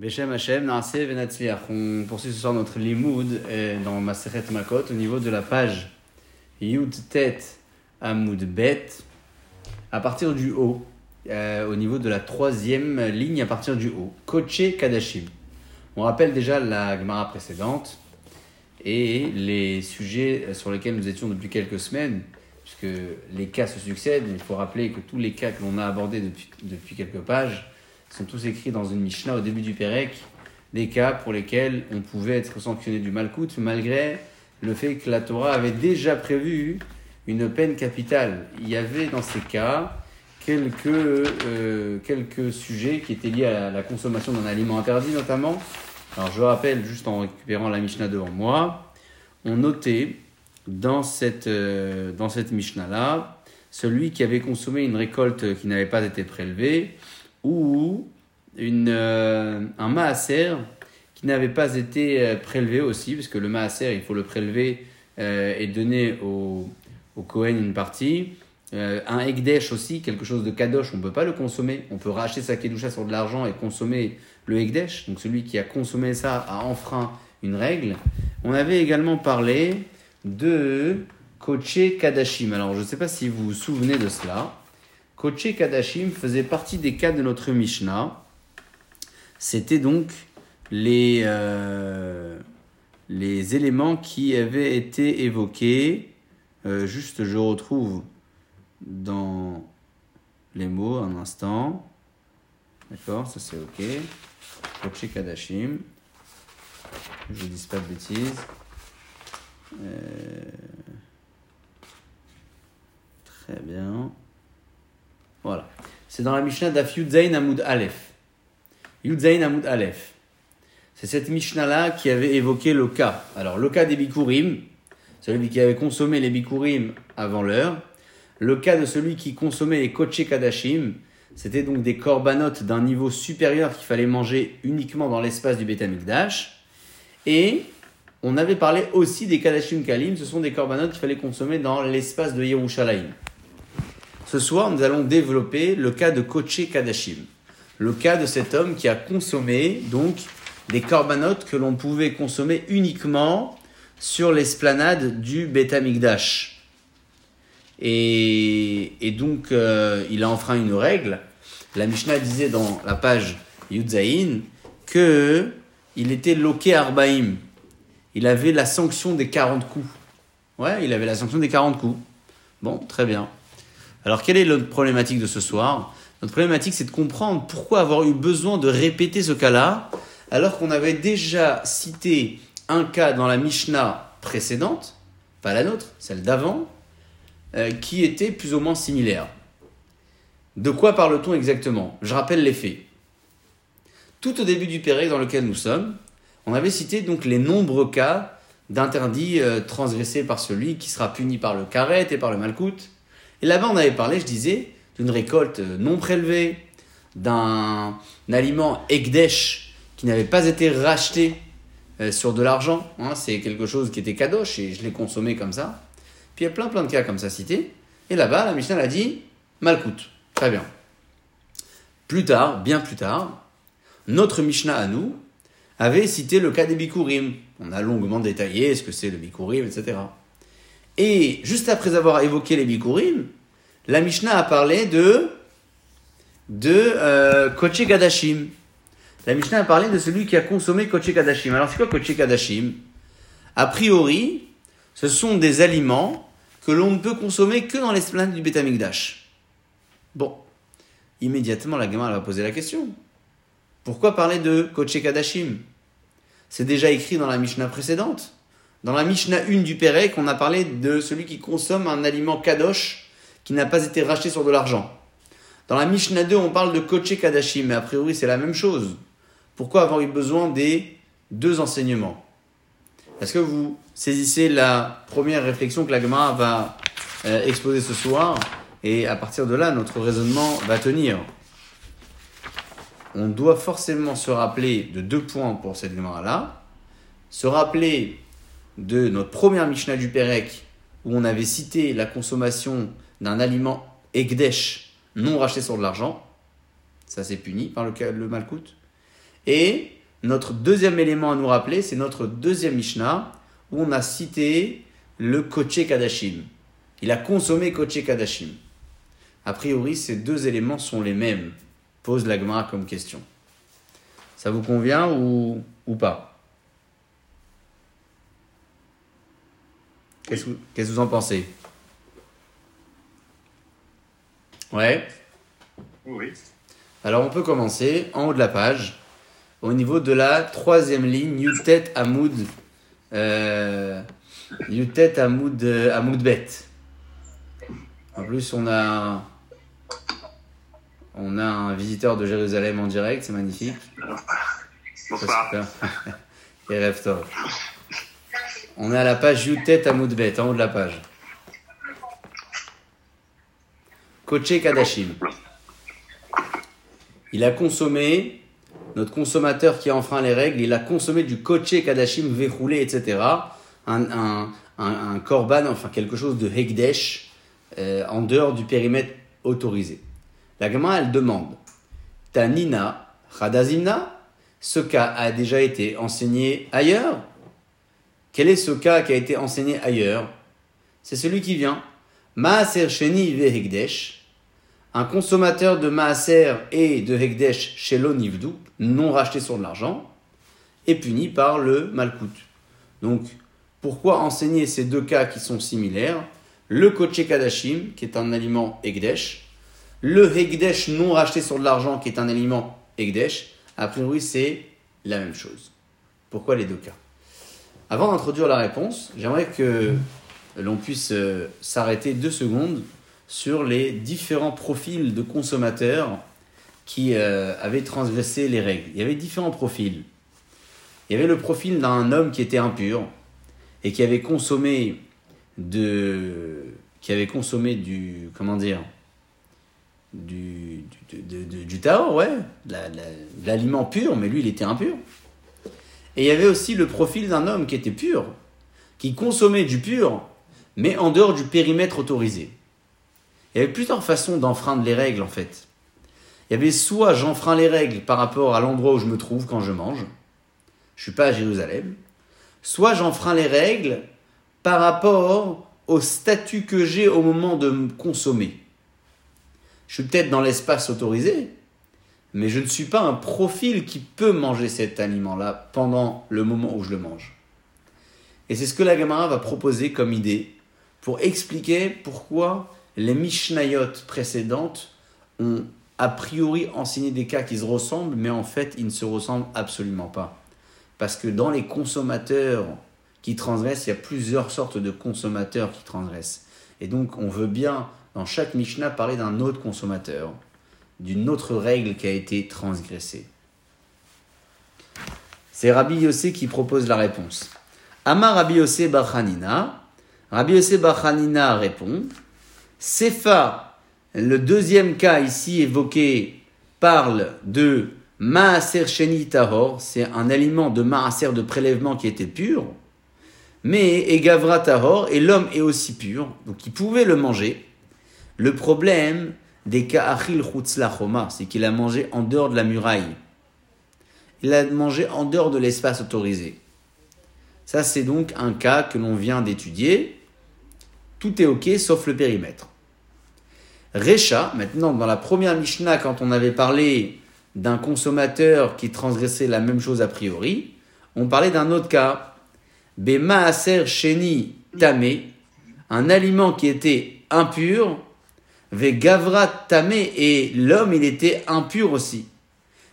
Beshem Hashem, Naase Venatzliach. On poursuit ce soir notre limoud euh, dans Maseret Makot au niveau de la page Yud Tet Amud Bet, à partir du haut, euh, au niveau de la troisième ligne à partir du haut. Koche Kadashim. On rappelle déjà la Gemara précédente et les sujets sur lesquels nous étions depuis quelques semaines, puisque les cas se succèdent. Il faut rappeler que tous les cas que l'on a abordés depuis quelques pages sont tous écrits dans une Mishnah au début du Pérec, des cas pour lesquels on pouvait être sanctionné du malcoute, malgré le fait que la Torah avait déjà prévu une peine capitale. Il y avait dans ces cas quelques, euh, quelques sujets qui étaient liés à la consommation d'un aliment interdit notamment. Alors je rappelle, juste en récupérant la Mishnah devant moi, on notait dans cette, euh, dans cette Mishnah-là, celui qui avait consommé une récolte qui n'avait pas été prélevée, ou une, euh, un maaser qui n'avait pas été euh, prélevé aussi, parce que le maaser, il faut le prélever euh, et donner au, au Kohen une partie. un Ekdesh aussi, quelque chose de Kadosh, on ne peut pas le consommer. On peut racheter sa Kedusha sur de l'argent et consommer le Ekdesh. Donc celui qui a consommé ça a enfreint une règle. On avait également parlé de Koche Kadashim. Alors je ne sais pas si vous vous souvenez de cela. Koche Kadashim faisait partie des cas de notre Mishnah. C'était donc les, euh, éléments qui avaient été évoqués. Euh, juste, je retrouve dans les mots un instant. D'accord, ça c'est ok. Koche Kadashim. Je ne dis pas de bêtises. Euh, très bien. Voilà. C'est dans la Mishnah d'Af Yudzain Amud Aleph. Yudzain Amud Aleph. C'est cette Mishnah-là qui avait évoqué le cas. Alors, le cas des Bikurim, celui qui avait consommé les Bikurim avant l'heure. Le cas de celui qui consommait les Koche Kadashim, c'était donc des corbanotes d'un niveau supérieur qu'il fallait manger uniquement dans l'espace du Beth Amikdash. Et on avait parlé aussi des Kadashim Kalim, ce sont des corbanotes qu'il fallait consommer dans l'espace de Yerushalayim. Ce soir, nous allons développer le cas de Koche Kadashim. Le cas de cet homme qui a consommé, donc, des corbanotes que l'on pouvait consommer uniquement sur l'esplanade du Beth Amikdash. Et, et donc, euh, il a enfreint une règle. La Mishnah disait dans la page Yudzaïn que il était loqué Arbaïm. Il avait la sanction des 40 coups. Ouais, il avait la sanction des 40 coups. Bon, très bien. Alors, quelle est notre problématique de ce soir? Notre problématique, c'est de comprendre pourquoi avoir eu besoin de répéter ce cas-là, alors qu'on avait déjà cité un cas dans la Mishnah précédente, pas la nôtre, celle d'avant, euh, qui était plus ou moins similaire. De quoi parle-t-on exactement? Je rappelle les faits. Tout au début du Pérec dans lequel nous sommes, on avait cité donc les nombreux cas d'interdits euh, transgressés par celui qui sera puni par le karet et par le malkout, et là-bas, on avait parlé, je disais, d'une récolte non prélevée, d'un aliment Ekdesh qui n'avait pas été racheté euh, sur de l'argent. Hein, c'est quelque chose qui était kadosh et je l'ai consommé comme ça. Puis il y a plein plein de cas comme ça cités. Et là-bas, la Mishnah a dit Malkout. Très bien. Plus tard, bien plus tard, notre Mishnah à nous avait cité le cas des Bikurim. On a longuement détaillé ce que c'est le Bikurim, etc. Et juste après avoir évoqué les Bikurim, la Mishnah a parlé de de euh, Koche Gadashim. La Mishnah a parlé de celui qui a consommé Koche Gadashim. Alors c'est quoi Koche Gadashim? A priori, ce sont des aliments que l'on ne peut consommer que dans l'esplanade du Betamikdash. Bon, immédiatement la gamin va poser la question. Pourquoi parler de Koche Kadashim C'est déjà écrit dans la Mishnah précédente. Dans la Mishnah 1 du Pérec, on a parlé de celui qui consomme un aliment kadosh qui n'a pas été racheté sur de l'argent. Dans la Mishnah 2, on parle de koche kadashim, mais a priori c'est la même chose. Pourquoi avoir eu besoin des deux enseignements? Est-ce que vous saisissez la première réflexion que la Gemara va euh, exposer ce soir? Et à partir de là, notre raisonnement va tenir. On doit forcément se rappeler de deux points pour cette Gemara-là. Se rappeler de notre première Mishnah du Pérec, où on avait cité la consommation d'un aliment Egdesh non racheté sur de l'argent. Ça, c'est puni par le, le Malkout. Et notre deuxième élément à nous rappeler, c'est notre deuxième Mishnah, où on a cité le Koché Kadashim. Il a consommé Koché Kadashim. A priori, ces deux éléments sont les mêmes, pose l'Agma comme question. Ça vous convient ou, ou pas? Qu'est-ce que vous en pensez? Ouais Oui. Alors on peut commencer en haut de la page, au niveau de la troisième ligne, Yutet Hamoud, euh, Yutet Hamoud, euh, Hamoud Bet. En plus, on a, on a un visiteur de Jérusalem en direct, c'est magnifique. Bonsoir. Et rêve. On est à la page Yutet Hamoud Bet, en haut de la page. Koché Kadashim. Il a consommé, notre consommateur qui a enfreint les règles, il a consommé du Koché Kadashim Vechoulé, etc. Un, un, un, enfin quelque chose de Hekdesh, euh, en dehors du périmètre autorisé. La gamin, elle demande Tanina, Radazimna, ce cas a déjà été enseigné ailleurs Quel est ce cas qui a été enseigné ailleurs? C'est celui qui vient. Maaser Sheni Vehekdesh, un consommateur de Maaser et de Hekdesh chez l'Onivdou, non racheté sur de l'argent, est puni par le Malkout. Donc, pourquoi enseigner ces deux cas qui sont similaires? Le Koché Kadashim, qui est un aliment Hekdesh, le Hekdesh non racheté sur de l'argent, qui est un aliment Hekdesh, a priori c'est la même chose. Pourquoi les deux cas? Avant d'introduire la réponse, j'aimerais que l'on puisse euh, s'arrêter deux secondes sur les différents profils de consommateurs qui euh, avaient transgressé les règles. Il y avait différents profils. Il y avait le profil d'un homme qui était impur et qui avait consommé de qui avait consommé du comment dire du du, du, du, du ouais, de l'aliment pur, mais lui il était impur. Et il y avait aussi le profil d'un homme qui était pur, qui consommait du pur, mais en dehors du périmètre autorisé. Il y avait plusieurs façons d'enfreindre les règles en fait. Il y avait soit j'enfreins les règles par rapport à l'endroit où je me trouve quand je mange, je suis pas à Jérusalem, soit j'enfreins les règles par rapport au statut que j'ai au moment de me consommer. Je suis peut-être dans l'espace autorisé, mais je ne suis pas un profil qui peut manger cet aliment-là pendant le moment où je le mange. Et c'est ce que la Gemara va proposer comme idée pour expliquer pourquoi les Mishnayot précédentes ont a priori enseigné des cas qui se ressemblent, mais en fait ils ne se ressemblent absolument pas. Parce que dans les consommateurs qui transgressent, il y a plusieurs sortes de consommateurs qui transgressent. Et donc on veut bien, dans chaque Mishnah, parler d'un autre consommateur, d'une autre règle qui a été transgressée. C'est Rabbi Yossé qui propose la réponse. Amar Rabbi Yossé Bachanina. Rabbi Yossé Bachanina répond Sefa, le deuxième cas ici évoqué, parle de Maaser Sheni Tahor, c'est un aliment de Maaser de prélèvement qui était pur, mais Egavra Tahor, et l'homme est aussi pur, donc il pouvait le manger. Le problème des Ka'achil Chutzlachoma, c'est qu'il a mangé en dehors de la muraille. Il a mangé en dehors de l'espace autorisé. Ça, c'est donc un cas que l'on vient d'étudier. Tout est OK sauf le périmètre. Recha, maintenant, dans la première Mishnah, quand on avait parlé d'un consommateur qui transgressait la même chose a priori, on parlait d'un autre cas. Bemaaser Sheni Tame, un aliment qui était impur, Ve Gavra Tame, et l'homme, il était impur aussi.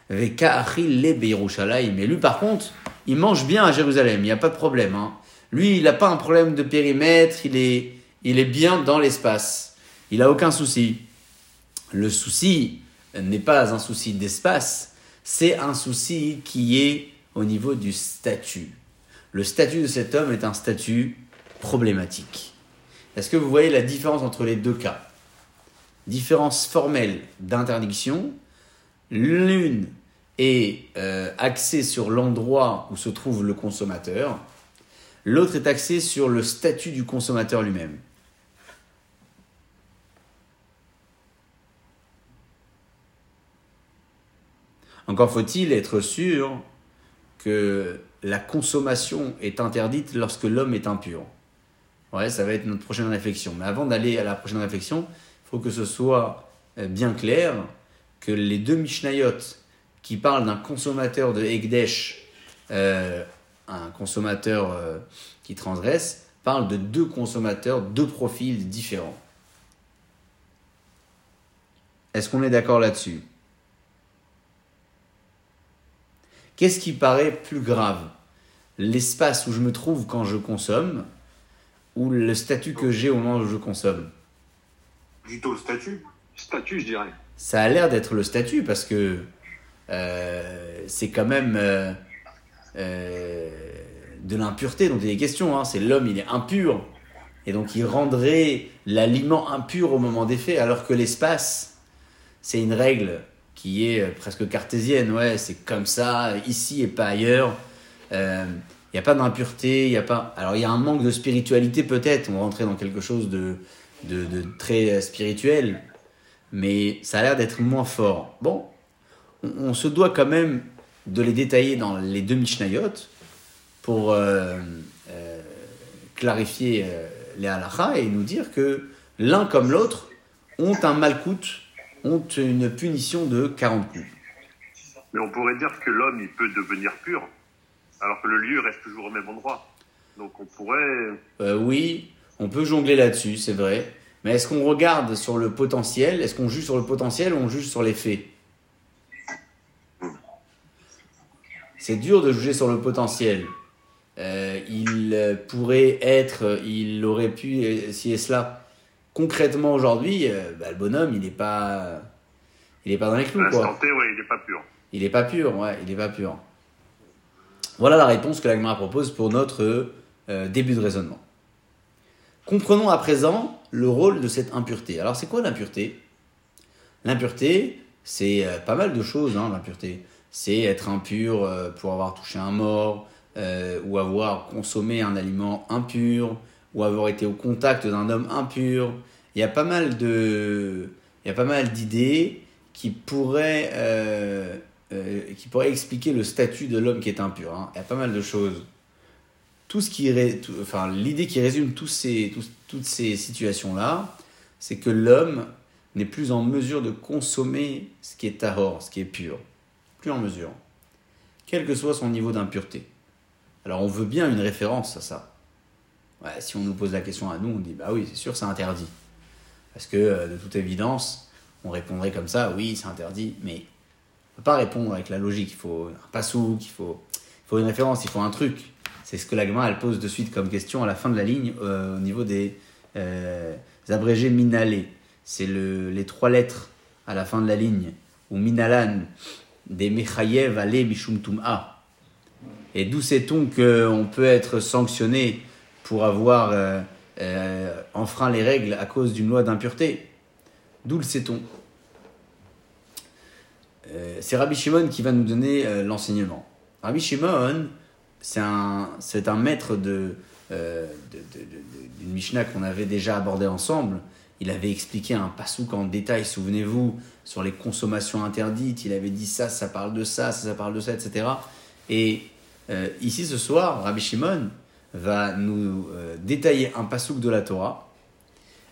Ve Ka'achil Le Beirushalayim. Mais lui, par contre, il mange bien à Jérusalem, il n'y a pas de problème. hein. Lui, il n'a pas un problème de périmètre, il est, il est bien dans l'espace. Il n'a aucun souci. Le souci n'est pas un souci d'espace, c'est un souci qui est au niveau du statut. Le statut de cet homme est un statut problématique. Est-ce que vous voyez la différence entre les deux cas? Différence formelle d'interdiction. L'une est euh, axée sur l'endroit où se trouve le consommateur. L'autre est axée sur le statut du consommateur lui-même. Encore faut-il être sûr que la consommation est interdite lorsque l'homme est impur. Ouais, ça va être notre prochaine réflexion. Mais avant d'aller à la prochaine réflexion, que ce soit euh, bien clair que les deux Mishnayot qui parlent d'un consommateur de Egdesh, euh, un consommateur euh, qui transgresse, parlent de deux consommateurs, deux profils différents. Est-ce qu'on est, d'accord là-dessus? Qu'est-ce qui paraît plus grave? L'espace où je me trouve quand je consomme ou le statut que j'ai au moment où je consomme? Plutôt le statut. Statut, je dirais. Ça a l'air d'être le statut parce que euh, c'est quand même euh, euh, de l'impureté dont il est question. Hein. C'est l'homme, il est impur. Et donc il rendrait l'aliment impur au moment des faits, alors que l'espace, c'est une règle qui est presque cartésienne. Ouais, c'est comme ça, ici et pas ailleurs. Il n'y a pas d'impureté, il y a pas. Alors il y a un manque de spiritualité peut-être. On rentrait dans quelque chose de, de, de très spirituel, mais ça a l'air d'être moins fort. Bon, on, se doit quand même de les détailler dans les deux Mishnayot pour euh, euh, clarifier euh, les halachas et nous dire que l'un comme l'autre ont un malcoute, ont une punition de 40 coups. Mais on pourrait dire que l'homme, il peut devenir pur, alors que le lieu reste toujours au même endroit. Donc on pourrait... oui, on peut jongler là-dessus, c'est vrai. Mais est-ce qu'on regarde sur le potentiel? Est-ce qu'on juge sur le potentiel ou on juge sur les faits? C'est dur de juger sur le potentiel. Euh, il pourrait être, il aurait pu, si et cela. Concrètement aujourd'hui, euh, bah, le bonhomme, il n'est pas, il est pas dans les clous. Quoi. il n'est pas pur. Il n'est pas pur, ouais, il n'est pas pur. Voilà la réponse que l'Agmara propose pour notre euh, début de raisonnement. Comprenons à présent le rôle de cette impureté. Alors c'est quoi l'impureté? L'impureté, c'est euh, pas mal de choses, hein, l'impureté. C'est être impur euh, pour avoir touché un mort, euh, ou avoir consommé un aliment impur, ou avoir été au contact d'un homme impur. Il y a pas mal de, il y a pas mal d'idées qui pourraient, qui pourraient expliquer le statut de l'homme qui est impur. Hein. Il y a pas mal de choses tout ce qui, l'idée qui résume toutes ces situations-là, c'est que l'homme n'est plus en mesure de consommer ce qui est tahor, ce qui est pur. Plus en mesure. Quel que soit son niveau d'impureté. Alors on veut bien une référence à ça. si on nous pose la question à nous, on dit bah oui, c'est sûr, c'est interdit. Parce que euh, de toute évidence, on répondrait comme ça, oui, c'est interdit, mais on ne peut pas répondre avec la logique. Il faut un passouk, il faut, il faut une référence, il faut un truc. C'est ce que l'agma elle pose de suite comme question à la fin de la ligne euh, au niveau des, euh, abrégés minalés. C'est le, les trois lettres à la fin de la ligne, ou minalan, des mechayev ale mishum tum'a. Et d'où sait-on qu'on peut être sanctionné pour avoir euh, enfreint les règles à cause d'une loi d'impureté? D'où le sait-on? C'est Rabbi Shimon qui va nous donner l'enseignement. Rabbi Shimon, c'est un, c'est un maître de, euh, d'une Mishnah qu'on avait déjà abordé ensemble. Il avait expliqué un pasouk en détail, souvenez-vous, sur les consommations interdites. Il avait dit ça, ça parle de ça, ça, ça parle de ça, etc. Et euh, ici, ce soir, Rabbi Shimon va nous euh, détailler un pasouk de la Torah,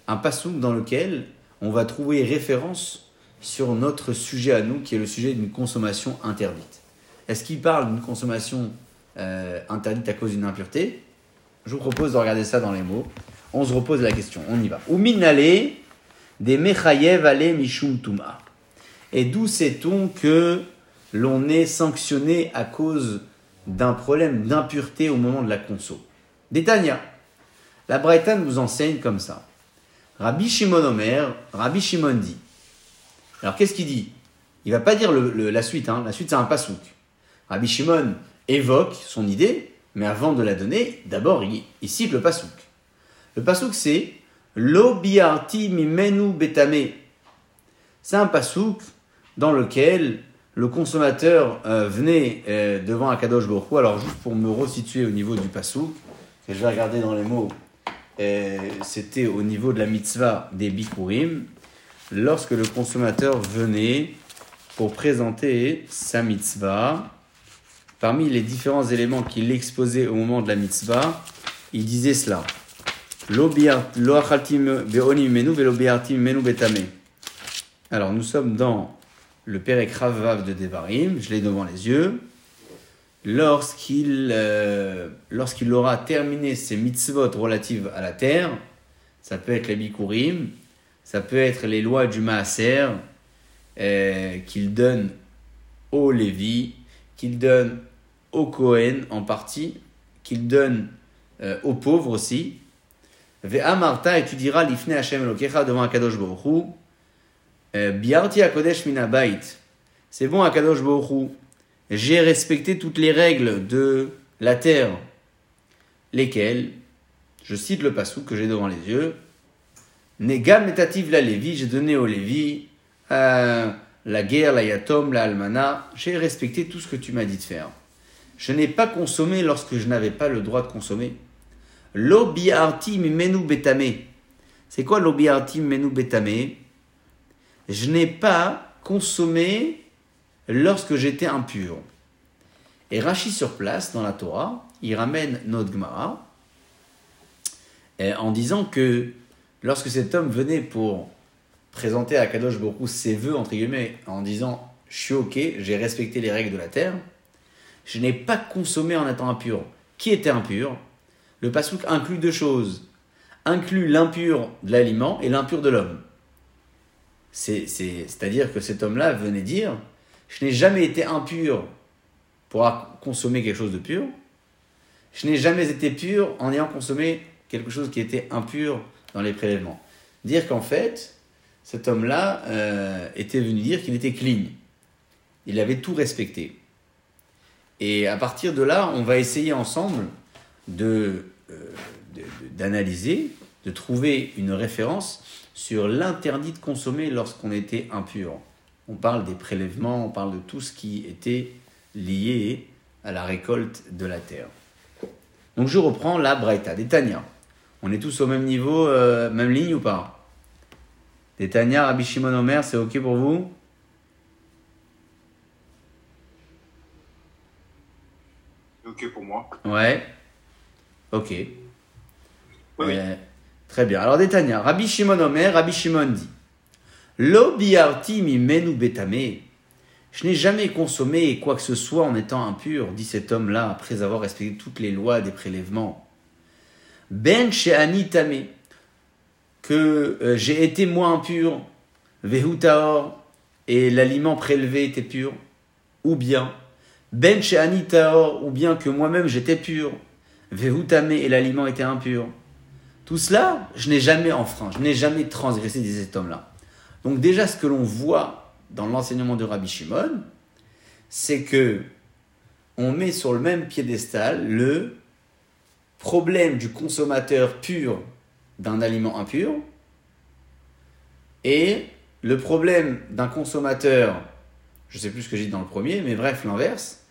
un pasouk dans lequel on va trouver référence sur notre sujet à nous, qui est le sujet d'une consommation interdite. Est-ce qu'il parle d'une consommation euh, interdite à cause d'une impureté. Je vous propose de regarder ça dans les mots. On se repose la question, on y va. Ou minale des mechayev ale mishum tuma. Et d'où sait-on que l'on est sanctionné à cause d'un problème d'impureté au moment de la conso? Détania. La Bretagne nous enseigne comme ça. Rabbi Shimon Omer, Rabbi Shimon dit. Alors qu'est-ce qu'il dit? Il va pas dire la suite, hein. la suite c'est un pasouk. Rabbi Shimon, évoque son idée, mais avant de la donner, d'abord il, cite le pasouk. Le pasouk c'est Lo biarti mimenu betame. C'est un pasouk dans lequel le consommateur euh, venait euh, devant Akadosh Borou. Alors juste pour me resituer au niveau du pasouk, je vais regarder dans les mots, euh, c'était au niveau de la mitzvah des bikurim, lorsque le consommateur venait pour présenter sa mitzvah. Parmi les différents éléments qu'il exposait au moment de la mitzvah, il disait cela. Alors nous sommes dans le Perek Ravav de Devarim, je l'ai devant les yeux. Lorsqu'il euh, lorsqu'il aura terminé ses mitzvot relatives à la terre, ça peut être les bikurim, ça peut être les lois du maaser, euh, qu'il donne aux Lévi, qu'il donne aux Cohen en partie, qu'il donne euh, aux pauvres aussi. Ve'amarta, et tu diras l'ifne Hashem Elokecha devant Akadosh Baruch euh, Biarti Akodesh Minabait. C'est bon Akadosh Baruch J'ai respecté toutes les règles de la terre, lesquelles, je cite le passou que j'ai devant les yeux, Negam metativ la Lévi, j'ai donné au Lévi euh, la guerre, la yatom, la almana, j'ai respecté tout ce que tu m'as dit de faire. Je n'ai pas consommé lorsque je n'avais pas le droit de consommer. L'obiarti menu betame. C'est quoi l'obiarti menu betame Je n'ai pas consommé lorsque j'étais impur. Et Rachi sur place, dans la Torah, il ramène notre Gemara en disant que lorsque cet homme venait pour présenter à Kadosh beaucoup ses voeux, entre guillemets, en disant Je suis ok, j'ai respecté les règles de la terre, je n'ai pas consommé en étant impur. Qui était impur? Le pasouk inclut deux choses inclut l'impur de l'aliment et l'impur de l'homme. C'est-à-dire que cet homme-là venait dire Je n'ai jamais été impur pour consommer quelque chose de pur. Je n'ai jamais été pur en ayant consommé quelque chose qui était impur dans les prélèvements. Dire qu'en fait, cet homme-là euh, était venu dire qu'il était clean. Il avait tout respecté. Et à partir de là, on va essayer ensemble de, euh, d'analyser, de, trouver une référence sur l'interdit de consommer lorsqu'on était impur. On parle des prélèvements, on parle de tout ce qui était lié à la récolte de la terre. Donc je reprends la Braïta des Tania. On est tous au même niveau, euh, même ligne ou pas? Des Tanya, Rabbi Shimon Omer, c'est ok pour vous? Pour moi. Ouais. Ok. Oui. Très bien. Alors, Tanya, Rabbi Shimon Omer, Rabbi Shimon dit Lo biarti mi menu betame. Je n'ai jamais consommé quoi que ce soit en étant impur, dit cet homme-là, après avoir respecté toutes les lois des prélèvements. Ben she'ani tame que euh, j'ai été moins impur, vehutaor, et l'aliment prélevé était pur, ou bien ben taor, ou bien que moi-même j'étais pur, vehutame, et l'aliment était impur. Tout cela, je n'ai jamais enfreint, je n'ai jamais transgressé, disait cet homme-là. Donc déjà, ce que l'on voit dans l'enseignement de Rabbi Shimon, c'est que on met sur le même piédestal le problème du consommateur pur d'un aliment impur et le problème d'un consommateur, je ne sais plus ce que j'ai dit dans le premier, mais bref, l'inverse,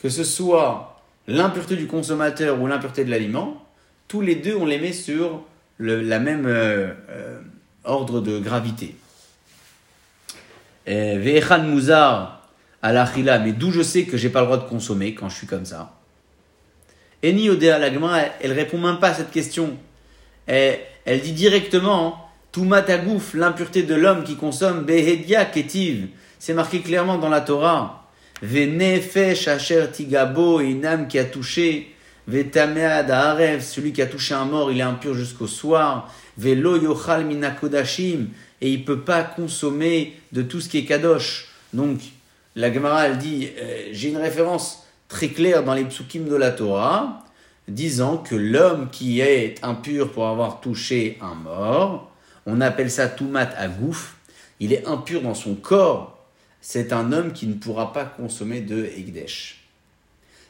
que ce soit l'impureté du consommateur ou l'impureté de l'aliment, tous les deux, on les met sur le la même euh, euh, ordre de gravité. Ve'echan muzar à l'achila, mais d'où je sais que j'ai pas le droit de consommer quand je suis comme ça? Eni Odea Lagma, elle répond même pas à cette question. Elle, elle dit directement, tout matagouf, l'impureté de l'homme qui consomme, behedia ketiv. C'est marqué clairement dans la Torah. Venefesh asher tigabo, une âme qui a touché. Vetamead arev, celui qui a touché un mort, il est impur jusqu'au soir. Velo yochal minakodashim, et il peut pas consommer de tout ce qui est kadosh. Donc, la Gemara, elle dit, euh, j'ai une référence très claire dans les psukim de la Torah disant que l'homme qui est impur pour avoir touché un mort, on appelle ça toumat agouf, il est impur dans son corps, c'est un homme qui ne pourra pas consommer de Egdesh.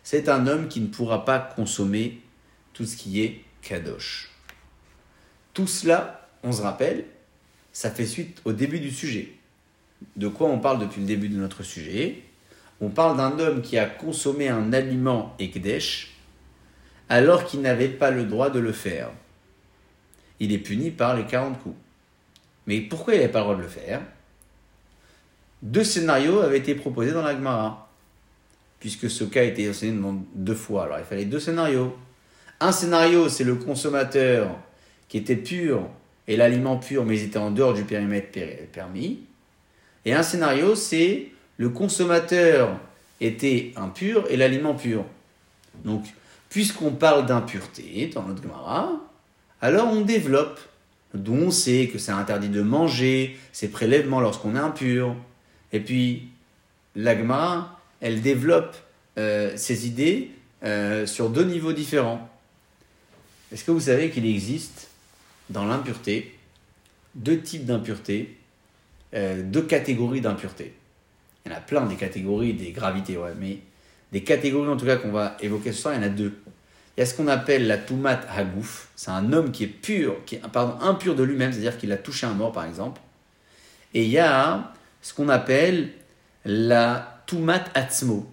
C'est un homme qui ne pourra pas consommer tout ce qui est kadosh. Tout cela, on se rappelle, ça fait suite au début du sujet. De quoi on parle depuis le début de notre sujet? On parle d'un homme qui a consommé un aliment Egdesh alors qu'il n'avait pas le droit de le faire. Il est puni par les 40 coups. Mais pourquoi il n'avait pas le droit de le faire? Deux scénarios avaient été proposés dans la Gemara. Puisque ce cas a été enseigné deux fois. Alors il fallait deux scénarios. Un scénario, c'est le consommateur qui était pur et l'aliment pur, mais il était en dehors du périmètre permis. Et un scénario, c'est le consommateur était impur et l'aliment pur. Donc, puisqu'on parle d'impureté dans notre Gemara, alors on développe, d'où on sait que c'est interdit de manger ces prélèvements lorsqu'on est impur. Et puis, la Gemara, elle développe euh, ses idées euh, sur deux niveaux différents. Est-ce que vous savez qu'il existe dans l'impureté deux types d'impureté, euh, deux catégories d'impureté Il y en a plein des catégories, des gravités, ouais, mais des catégories en tout cas qu'on va évoquer ce soir, il y en a deux. Il y a ce qu'on appelle la toumat hagouf, c'est un homme qui est pur, qui est impur de lui-même, c'est-à-dire qu'il a touché un mort par exemple. Et il y a ce qu'on appelle la toumat atzmo.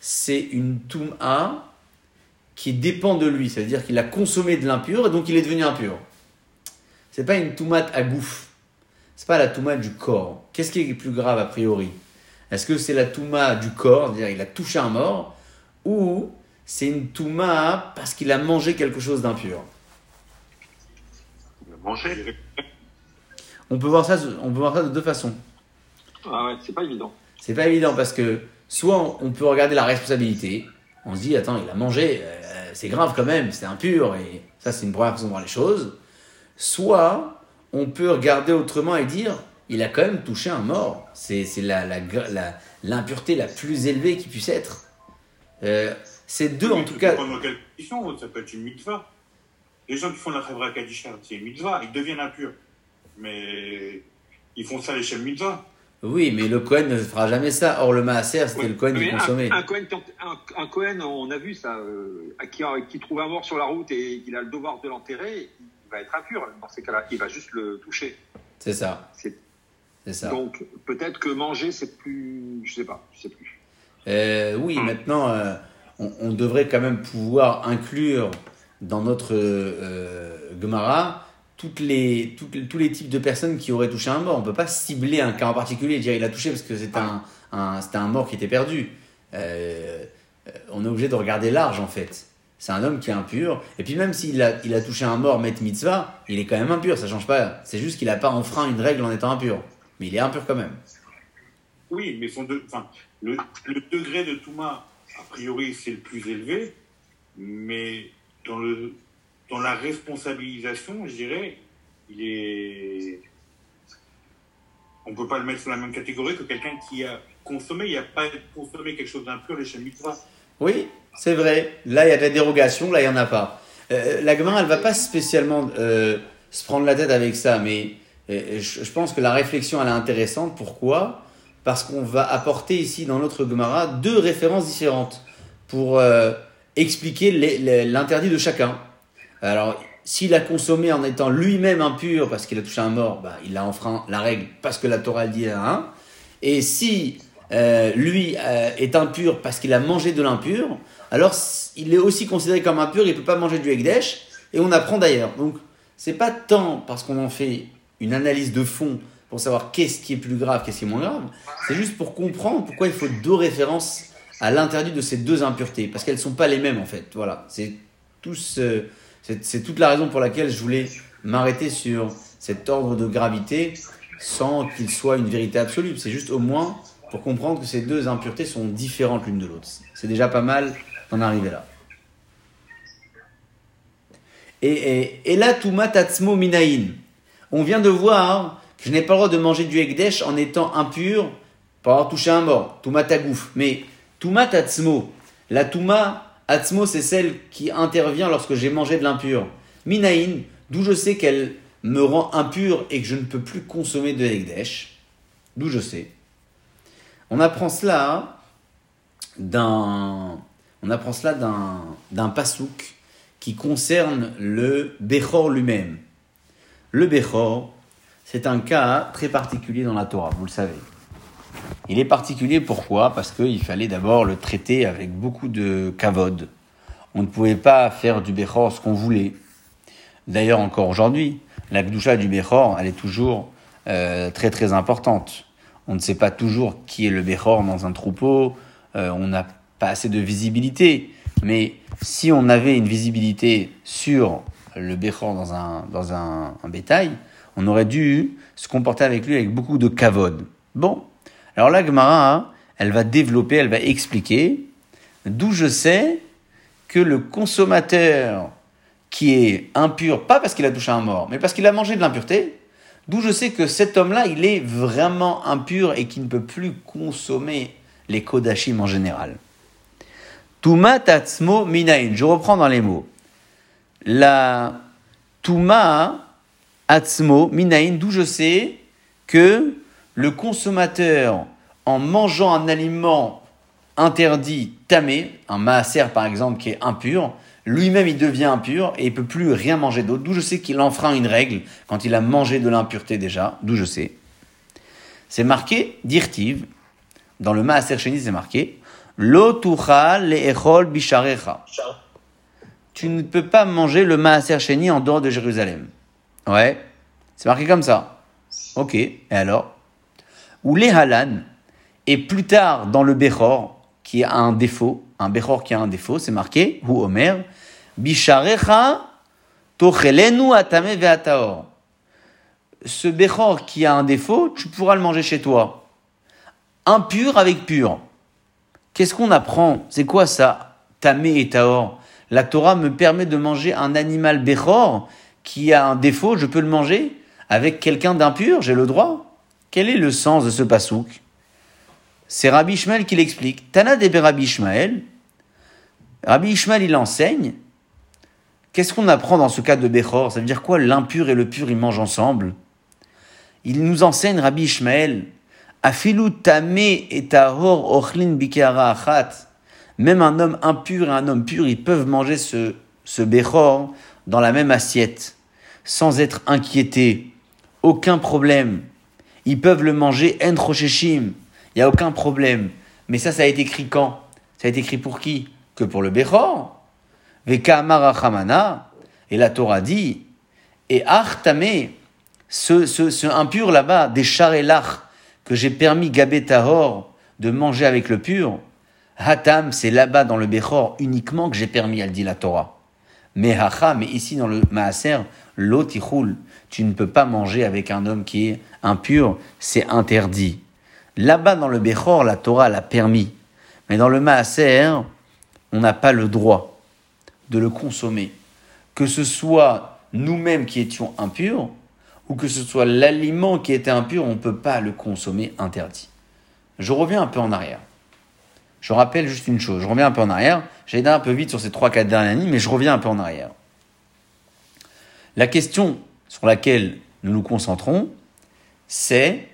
C'est une touma qui dépend de lui, c'est-à-dire qu'il a consommé de l'impur et donc il est devenu impur. C'est pas une toumate à gouffre. C'est pas la toumate du corps. Qu'est-ce qui est plus grave a priori? Est-ce que c'est la touma du corps, c'est-à-dire il a touché un mort, ou c'est une touma parce qu'il a mangé quelque chose d'impur? Manger on peut, voir ça, on peut voir ça de deux façons. Ah ouais, c'est pas évident. C'est pas évident parce que soit on peut regarder la responsabilité, on se dit attends, il a mangé, euh, c'est grave quand même, c'est impur, et ça c'est une première façon de voir les choses. Soit on peut regarder autrement et dire il a quand même touché un mort. C'est l'impureté la, la, plus élevée qui puisse être. Euh, c'est deux en tout cas. Quelle condition ça peut être une mitzvah. Les gens qui font la Chevra Kadisha, c'est une mitzvah, ils deviennent impurs. Mais ils font ça à l'échelle mitzvah. Oui, mais le Cohen ne fera jamais ça. Or, le Maaser, c'était le Cohen qui consommait. Un, un, Cohen, on a vu ça, euh, qui, qui, trouve un mort sur la route et il a le devoir de l'enterrer, va être impur dans ces cas-là. Il va juste le toucher. C'est ça. C'est ça. Donc peut-être que manger, c'est plus. Je sais pas, je sais plus. Euh, oui, hmm. maintenant, euh, on, devrait quand même pouvoir inclure dans notre Gemara toutes les, tous les types de personnes qui auraient touché un mort. On ne peut pas cibler un cas en particulier et dire il a touché parce que c'est un, un, un mort qui était perdu. Euh, on est obligé de regarder large en fait. C'est un homme qui est impur. Et puis même s'il a, il a touché un mort, met mitzvah, il est quand même impur, ça change pas. C'est juste qu'il n'a pas enfreint une règle en étant impur. Mais il est impur quand même. Oui, mais son enfin, le, degré de Touma, a priori, c'est le plus élevé. Mais dans, le, dans la responsabilisation, je dirais, il est... On ne peut pas le mettre sur la même catégorie que quelqu'un qui a consommé. Il n'y a pas consommé quelque chose d'impur, les mitzvah. Oui, c'est vrai. Là, il y a des dérogations, là, il n'y en a pas. Euh, la Gemara, elle va pas spécialement euh, se prendre la tête avec ça, mais euh, je, pense que la réflexion, elle est intéressante. Pourquoi? Parce qu'on va apporter ici, dans notre Gemara, deux références différentes pour expliquer l'interdit de chacun. Alors, s'il a consommé en étant lui-même impur parce qu'il a touché un mort, bah, il a enfreint la règle parce que la Torah dit à un. Et si lui est impur parce qu'il a mangé de l'impur, alors il est aussi considéré comme impur, il ne peut pas manger du Ekdesh, et on apprend d'ailleurs. Donc, c'est pas tant parce qu'on en fait une analyse de fond pour savoir qu'est-ce qui est plus grave, qu'est-ce qui est moins grave, c'est juste pour comprendre pourquoi il faut deux références à l'interdit de ces deux impuretés, parce qu'elles ne sont pas les mêmes en fait. Voilà, c'est c'est toute la raison pour laquelle je voulais m'arrêter sur cet ordre de gravité sans qu'il soit une vérité absolue. C'est juste au moins pour comprendre que ces deux impuretés sont différentes l'une de l'autre. C'est déjà pas mal d'en arriver là. Et, et, là, Touma Tatsmo Minaïn. On vient de voir que je n'ai pas le droit de manger du Ekdesh en étant impur pour avoir touché un mort. Touma Tagouf. Mais Touma Tatsmo, la Touma Atzmo, c'est celle qui intervient lorsque j'ai mangé de l'impur. Minaïn, d'où je sais qu'elle me rend impur et que je ne peux plus consommer de Ekdesh. D'où je sais. On apprend cela d'un on apprend cela d'un, d'un pasouk qui concerne le Bechor lui-même. Le Bechor, c'est un cas très particulier dans la Torah, vous le savez. Il est particulier pourquoi? Parce qu'il fallait d'abord le traiter avec beaucoup de kavod. On ne pouvait pas faire du Bechor ce qu'on voulait. D'ailleurs, encore aujourd'hui, la Gdusha du Bechor, elle est toujours euh, très très importante. on ne sait pas toujours qui est le Bechor dans un troupeau, euh, on n'a pas assez de visibilité. Mais si on avait une visibilité sur le Bechor dans un, dans un, bétail, on aurait dû se comporter avec lui avec beaucoup de kavod. Bon, alors là, Gemara, hein, elle va développer, elle va expliquer d'où je sais que le consommateur qui est impur, pas parce qu'il a touché un mort, mais parce qu'il a mangé de l'impureté, d'où je sais que cet homme-là, il est vraiment impur et qu'il ne peut plus consommer les kodashim en général. Tuma tatsmo minain. Je reprends dans les mots. La tuma atzmo minain, d'où je sais que le consommateur, en mangeant un aliment interdit, tamé, un maaser par exemple qui est impur, lui-même il devient impur et il peut plus rien manger d'autre. D'où je sais qu'il enfreint une règle quand il a mangé de l'impureté déjà. D'où je sais. C'est marqué dirtiv. Dans le maaser chéni, c'est marqué le bisharecha. Tu ne peux pas manger le maaser chéni en dehors de Jérusalem. Ouais, c'est marqué comme ça. Ok, et alors? Ou les halan, et plus tard dans le Bechor, qui a un défaut, un Bechor qui a un défaut, c'est marqué, ou Omer, Bisharecha tochelenu atame ve'ataor. Ce Bechor qui a un défaut, tu pourras le manger chez toi. Impur avec pur. Qu'est-ce qu'on apprend? C'est quoi ça? Tamé et taor. La Torah me permet de manger un animal Bechor qui a un défaut, je peux le manger avec quelqu'un d'impur, j'ai le droit? Quel est le sens de ce pasouk? C'est Rabbi Ishmael qui l'explique. Tana de Rabbi Ishmael. Rabbi Ishmael, il enseigne. Qu'est-ce qu'on apprend dans ce cas de Bechor? Ça veut dire quoi? L'impur et le pur, ils mangent ensemble. Il nous enseigne, Rabbi Ishmael, Afilu tamé et tahor ochlin. Même un homme impur et un homme pur, ils peuvent manger ce, ce Bechor dans la même assiette, sans être inquiétés. Aucun problème. Ils peuvent le manger en. Il n'y a aucun problème. Mais ça, ça a été écrit quand? Ça a été écrit pour qui? Que pour le Bechor. Et la Torah dit, et Artamé, ce, ce, ce impur là-bas, des charelach, que j'ai permis Gabé Tahor de manger avec le pur, Hatam, c'est là-bas dans le Bechor uniquement que j'ai permis, elle dit la Torah. Mais hacha, mais ici dans le maaser, l'otichul, tu ne peux pas manger avec un homme qui est impur, c'est interdit. Là-bas dans le Bechor, la Torah l'a permis. Mais dans le maaser, on n'a pas le droit de le consommer. Que ce soit nous-mêmes qui étions impurs, ou que ce soit l'aliment qui était impur, on ne peut pas le consommer interdit. Je reviens un peu en arrière. Je rappelle juste une chose, je reviens un peu en arrière. J'ai aidé un peu vite sur ces 3-4 dernières années, mais je reviens un peu en arrière. La question sur laquelle nous nous concentrons, c'est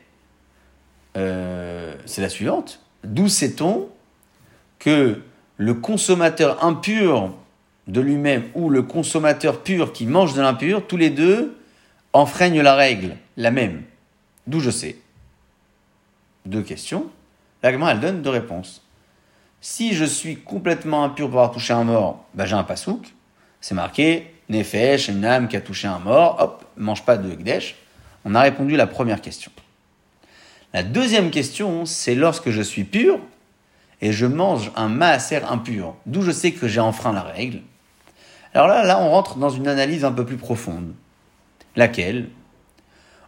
euh, la suivante. D'où sait-on que le consommateur impur de lui-même ou le consommateur pur qui mange de l'impur, tous les deux enfreignent la règle, la même D'où je sais Deux questions. L'agma, elle donne deux réponses. Si je suis complètement impur pour avoir touché un mort, ben j'ai un pasouk. C'est marqué Nefesh, une âme qui a touché un mort, hop, mange pas de Gdesh. On a répondu la première question. La deuxième question, c'est lorsque je suis pur et je mange un maaser impur, d'où je sais que j'ai enfreint la règle. Alors là, là, on rentre dans une analyse un peu plus profonde, laquelle?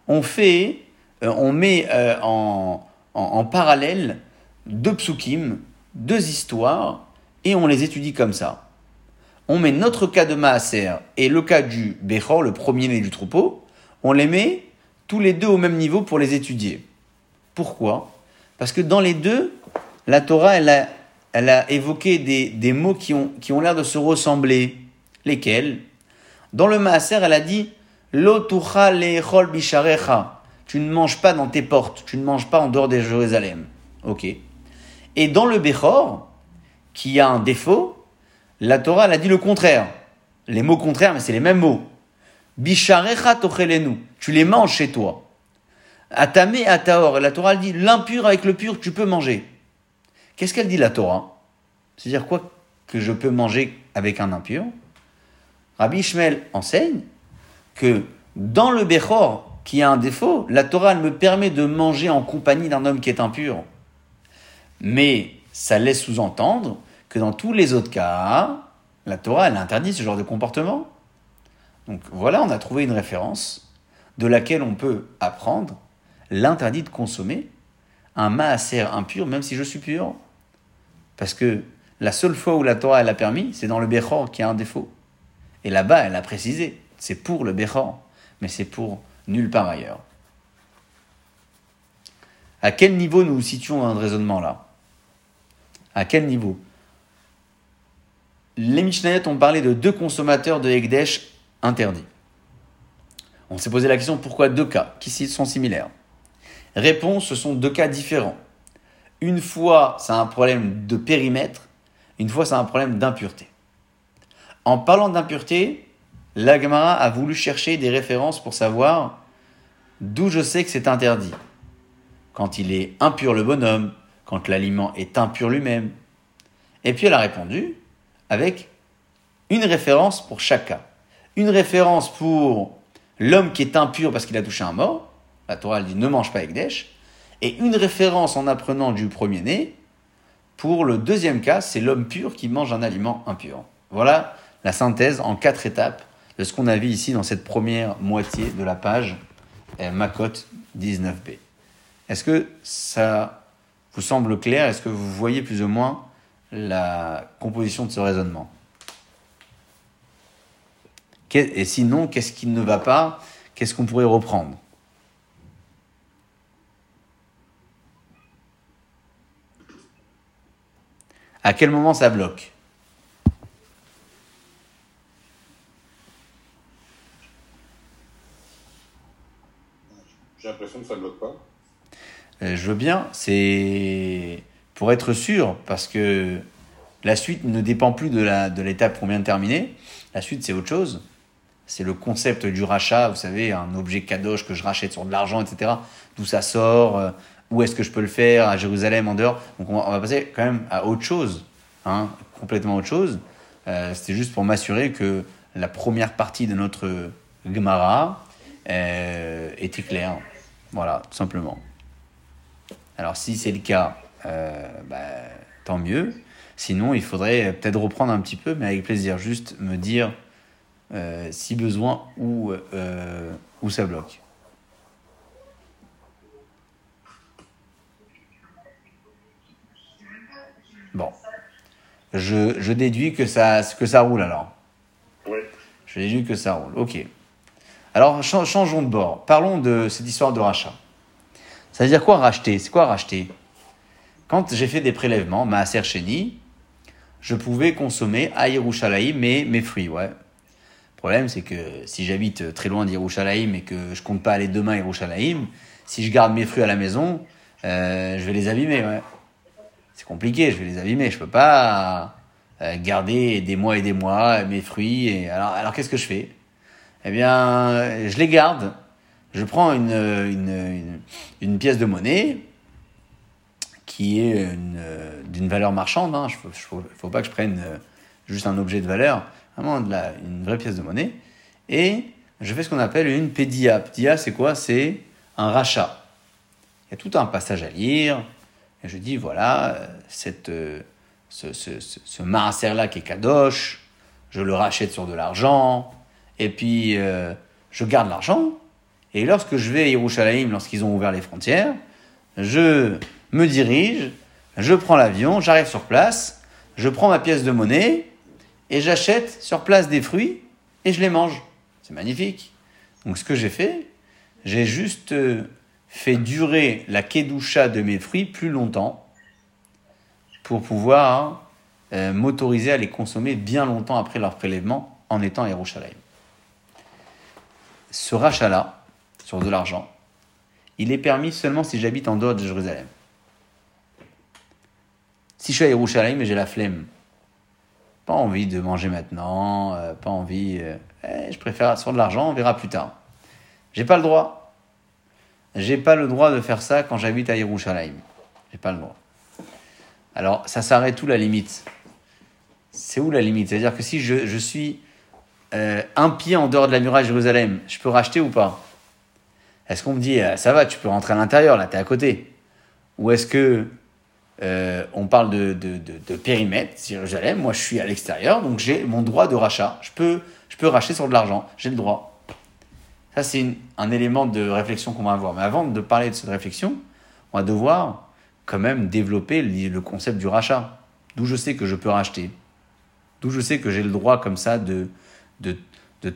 On fait, euh, on met euh, en, en, parallèle deux psukim deux histoires et on les étudie comme ça. On met notre cas de Maaser et le cas du Bechor, le premier-né du troupeau, on les met tous les deux au même niveau pour les étudier. Pourquoi? Parce que dans les deux, la Torah, elle a, évoqué des, mots qui ont, l'air de se ressembler. Lesquels? Dans le Maaser, elle a dit Lotucha bisharecha. Tu ne manges pas dans tes portes, tu ne manges pas en dehors de Jérusalem. Ok. Et dans le Bechor, qui a un défaut, la Torah a dit le contraire. Les mots contraires, mais c'est les mêmes mots. Bisharecha tochelenu. Tu les manges chez toi. Atame ataor. La Torah dit l'impur avec le pur, tu peux manger. Qu'est-ce qu'elle dit la Torah? C'est-à-dire quoi que je peux manger avec un impur? Rabbi Ishmael enseigne que dans le Bechor, qui a un défaut, la Torah me permet de manger en compagnie d'un homme qui est impur. Mais ça laisse sous-entendre que dans tous les autres cas, la Torah interdit ce genre de comportement. Donc voilà, on a trouvé une référence de laquelle on peut apprendre l'interdit de consommer un maaser impur, même si je suis pur. Parce que la seule fois où la Torah elle a permis, c'est dans le Bechor qui a un défaut. Et là-bas, elle a précisé, c'est pour le Bechor, mais c'est pour nulle part ailleurs. À quel niveau nous situons dans raisonnement là À quel niveau? Les Mishnayot ont parlé de deux consommateurs de Ekdesh interdits. On s'est posé la question pourquoi deux cas qui sont similaires? Réponse ce sont deux cas différents. Une fois, c'est un problème de périmètre, une fois, c'est un problème d'impureté. En parlant d'impureté, l'Agmara a voulu chercher des références pour savoir d'où je sais que c'est interdit. Quand il est impur le bonhomme, quand l'aliment est impur lui-même. Et puis elle a répondu avec une référence pour chaque cas. Une référence pour l'homme qui est impur parce qu'il a touché un mort. La Torah dit ne mange pas avec dèche. Et une référence en apprenant du premier-né. Pour le deuxième cas, c'est l'homme pur qui mange un aliment impur. Voilà la synthèse en quatre étapes de ce qu'on a vu ici dans cette première moitié de la page eh, Makot 19b. Est-ce que ça vous semble clair? Est-ce que vous voyez plus ou moins la composition de ce raisonnement. Et sinon, qu'est-ce qui ne va pas Qu'est-ce qu'on pourrait reprendre? À quel moment ça bloque? J'ai l'impression que ça ne bloque pas. Euh, je veux bien, c'est pour être sûr, parce que la suite ne dépend plus de la de l'étape qu'on vient de terminer. La suite, c'est autre chose. C'est le concept du rachat, vous savez, un objet kadosh que je rachète sur de l'argent, etc. D'où ça sort, euh, où est-ce que je peux le faire, à Jérusalem, en dehors. Donc on va, passer quand même à autre chose, hein, complètement autre chose. Euh, C'était juste pour m'assurer que la première partie de notre Gemara euh, était claire. Voilà, tout simplement. Alors si c'est le cas, euh, bah, tant mieux. Sinon, il faudrait peut-être reprendre un petit peu, mais avec plaisir, juste me dire euh, si besoin où, euh, où ça bloque. Bon. Je, je déduis que ça, que ça roule alors. Oui. Je déduis que ça roule. Ok. Alors, cha- changeons de bord. Parlons de cette histoire de rachat. Ça veut dire quoi racheter? C'est quoi racheter? Quand j'ai fait des prélèvements, Maaser Sheni, je pouvais consommer à Yerushalayim mes, mes fruits, ouais. Le problème, c'est que si j'habite très loin d'Yerushalayim et que je compte pas aller demain à Yerushalayim, si je garde mes fruits à la maison, euh, je vais les abîmer, ouais. C'est compliqué, je vais les abîmer. Je peux pas euh, garder des mois et des mois mes fruits. Et alors, alors qu'est-ce que je fais? Eh bien, je les garde. Je prends une, une, une pièce de monnaie qui est euh, d'une valeur marchande. Il hein. ne faut, pas que je prenne euh, juste un objet de valeur, vraiment une vraie pièce de monnaie. Et je fais ce qu'on appelle une pédia. Pédia, c'est quoi? C'est un rachat. Il y a tout un passage à lire. Je dis, voilà, euh, cette, ce, ce, ce, ce maaser-là qui est kadosh, je le rachète sur de l'argent, et puis je garde l'argent. Et lorsque je vais à Yerushalayim, lorsqu'ils ont ouvert les frontières, je me dirige, je prends l'avion, j'arrive sur place, je prends ma pièce de monnaie, et j'achète sur place des fruits, et je les mange. C'est magnifique. Donc ce que j'ai fait, j'ai juste euh, fait durer la kedusha de mes fruits plus longtemps pour pouvoir euh, m'autoriser à les consommer bien longtemps après leur prélèvement en étant à Yerushalayim. Ce rachat-là, sur de l'argent, il est permis seulement si j'habite en dehors de Jérusalem. Si je suis à Yerushalayim et j'ai la flemme, pas envie de manger maintenant, euh, pas envie, euh, eh, je préfère sur de l'argent, on verra plus tard. J'ai pas le droit. J'ai pas le droit de faire ça quand j'habite à Yerushalayim. J'ai pas le droit. Alors, ça s'arrête où la limite? C'est où la limite? C'est-à-dire que si je, suis euh, un pied en dehors de la muraille de Jérusalem, je peux racheter ou pas? Est-ce qu'on me dit, ça va, tu peux rentrer à l'intérieur, là, tu es à côté? Ou est-ce que euh, on parle de, de, de, de périmètre, Jérusalem, moi je suis à l'extérieur, donc j'ai mon droit de rachat. Je peux, je peux racheter sur de l'argent, j'ai le droit. Ça, c'est un élément de réflexion qu'on va avoir. Mais avant de parler de cette réflexion, on va devoir quand même développer le concept du rachat. D'où je sais que je peux racheter. D'où je sais que j'ai le droit comme ça de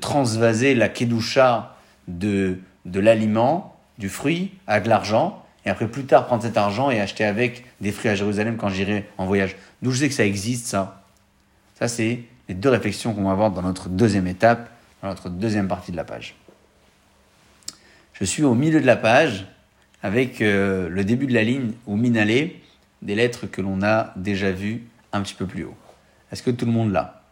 transvaser la kedusha de, de l'aliment, du fruit, à de l'argent, et après plus tard prendre cet argent et acheter avec des fruits à Jérusalem quand j'irai en voyage. D'où je sais que ça existe, ça. Ça, c'est les deux réflexions qu'on va avoir dans notre deuxième étape, dans notre deuxième partie de la page. Je suis au milieu de la page avec euh, le début de la ligne ou minalé des lettres que l'on a déjà vues un petit peu plus haut. Est-ce que tout le monde l'a?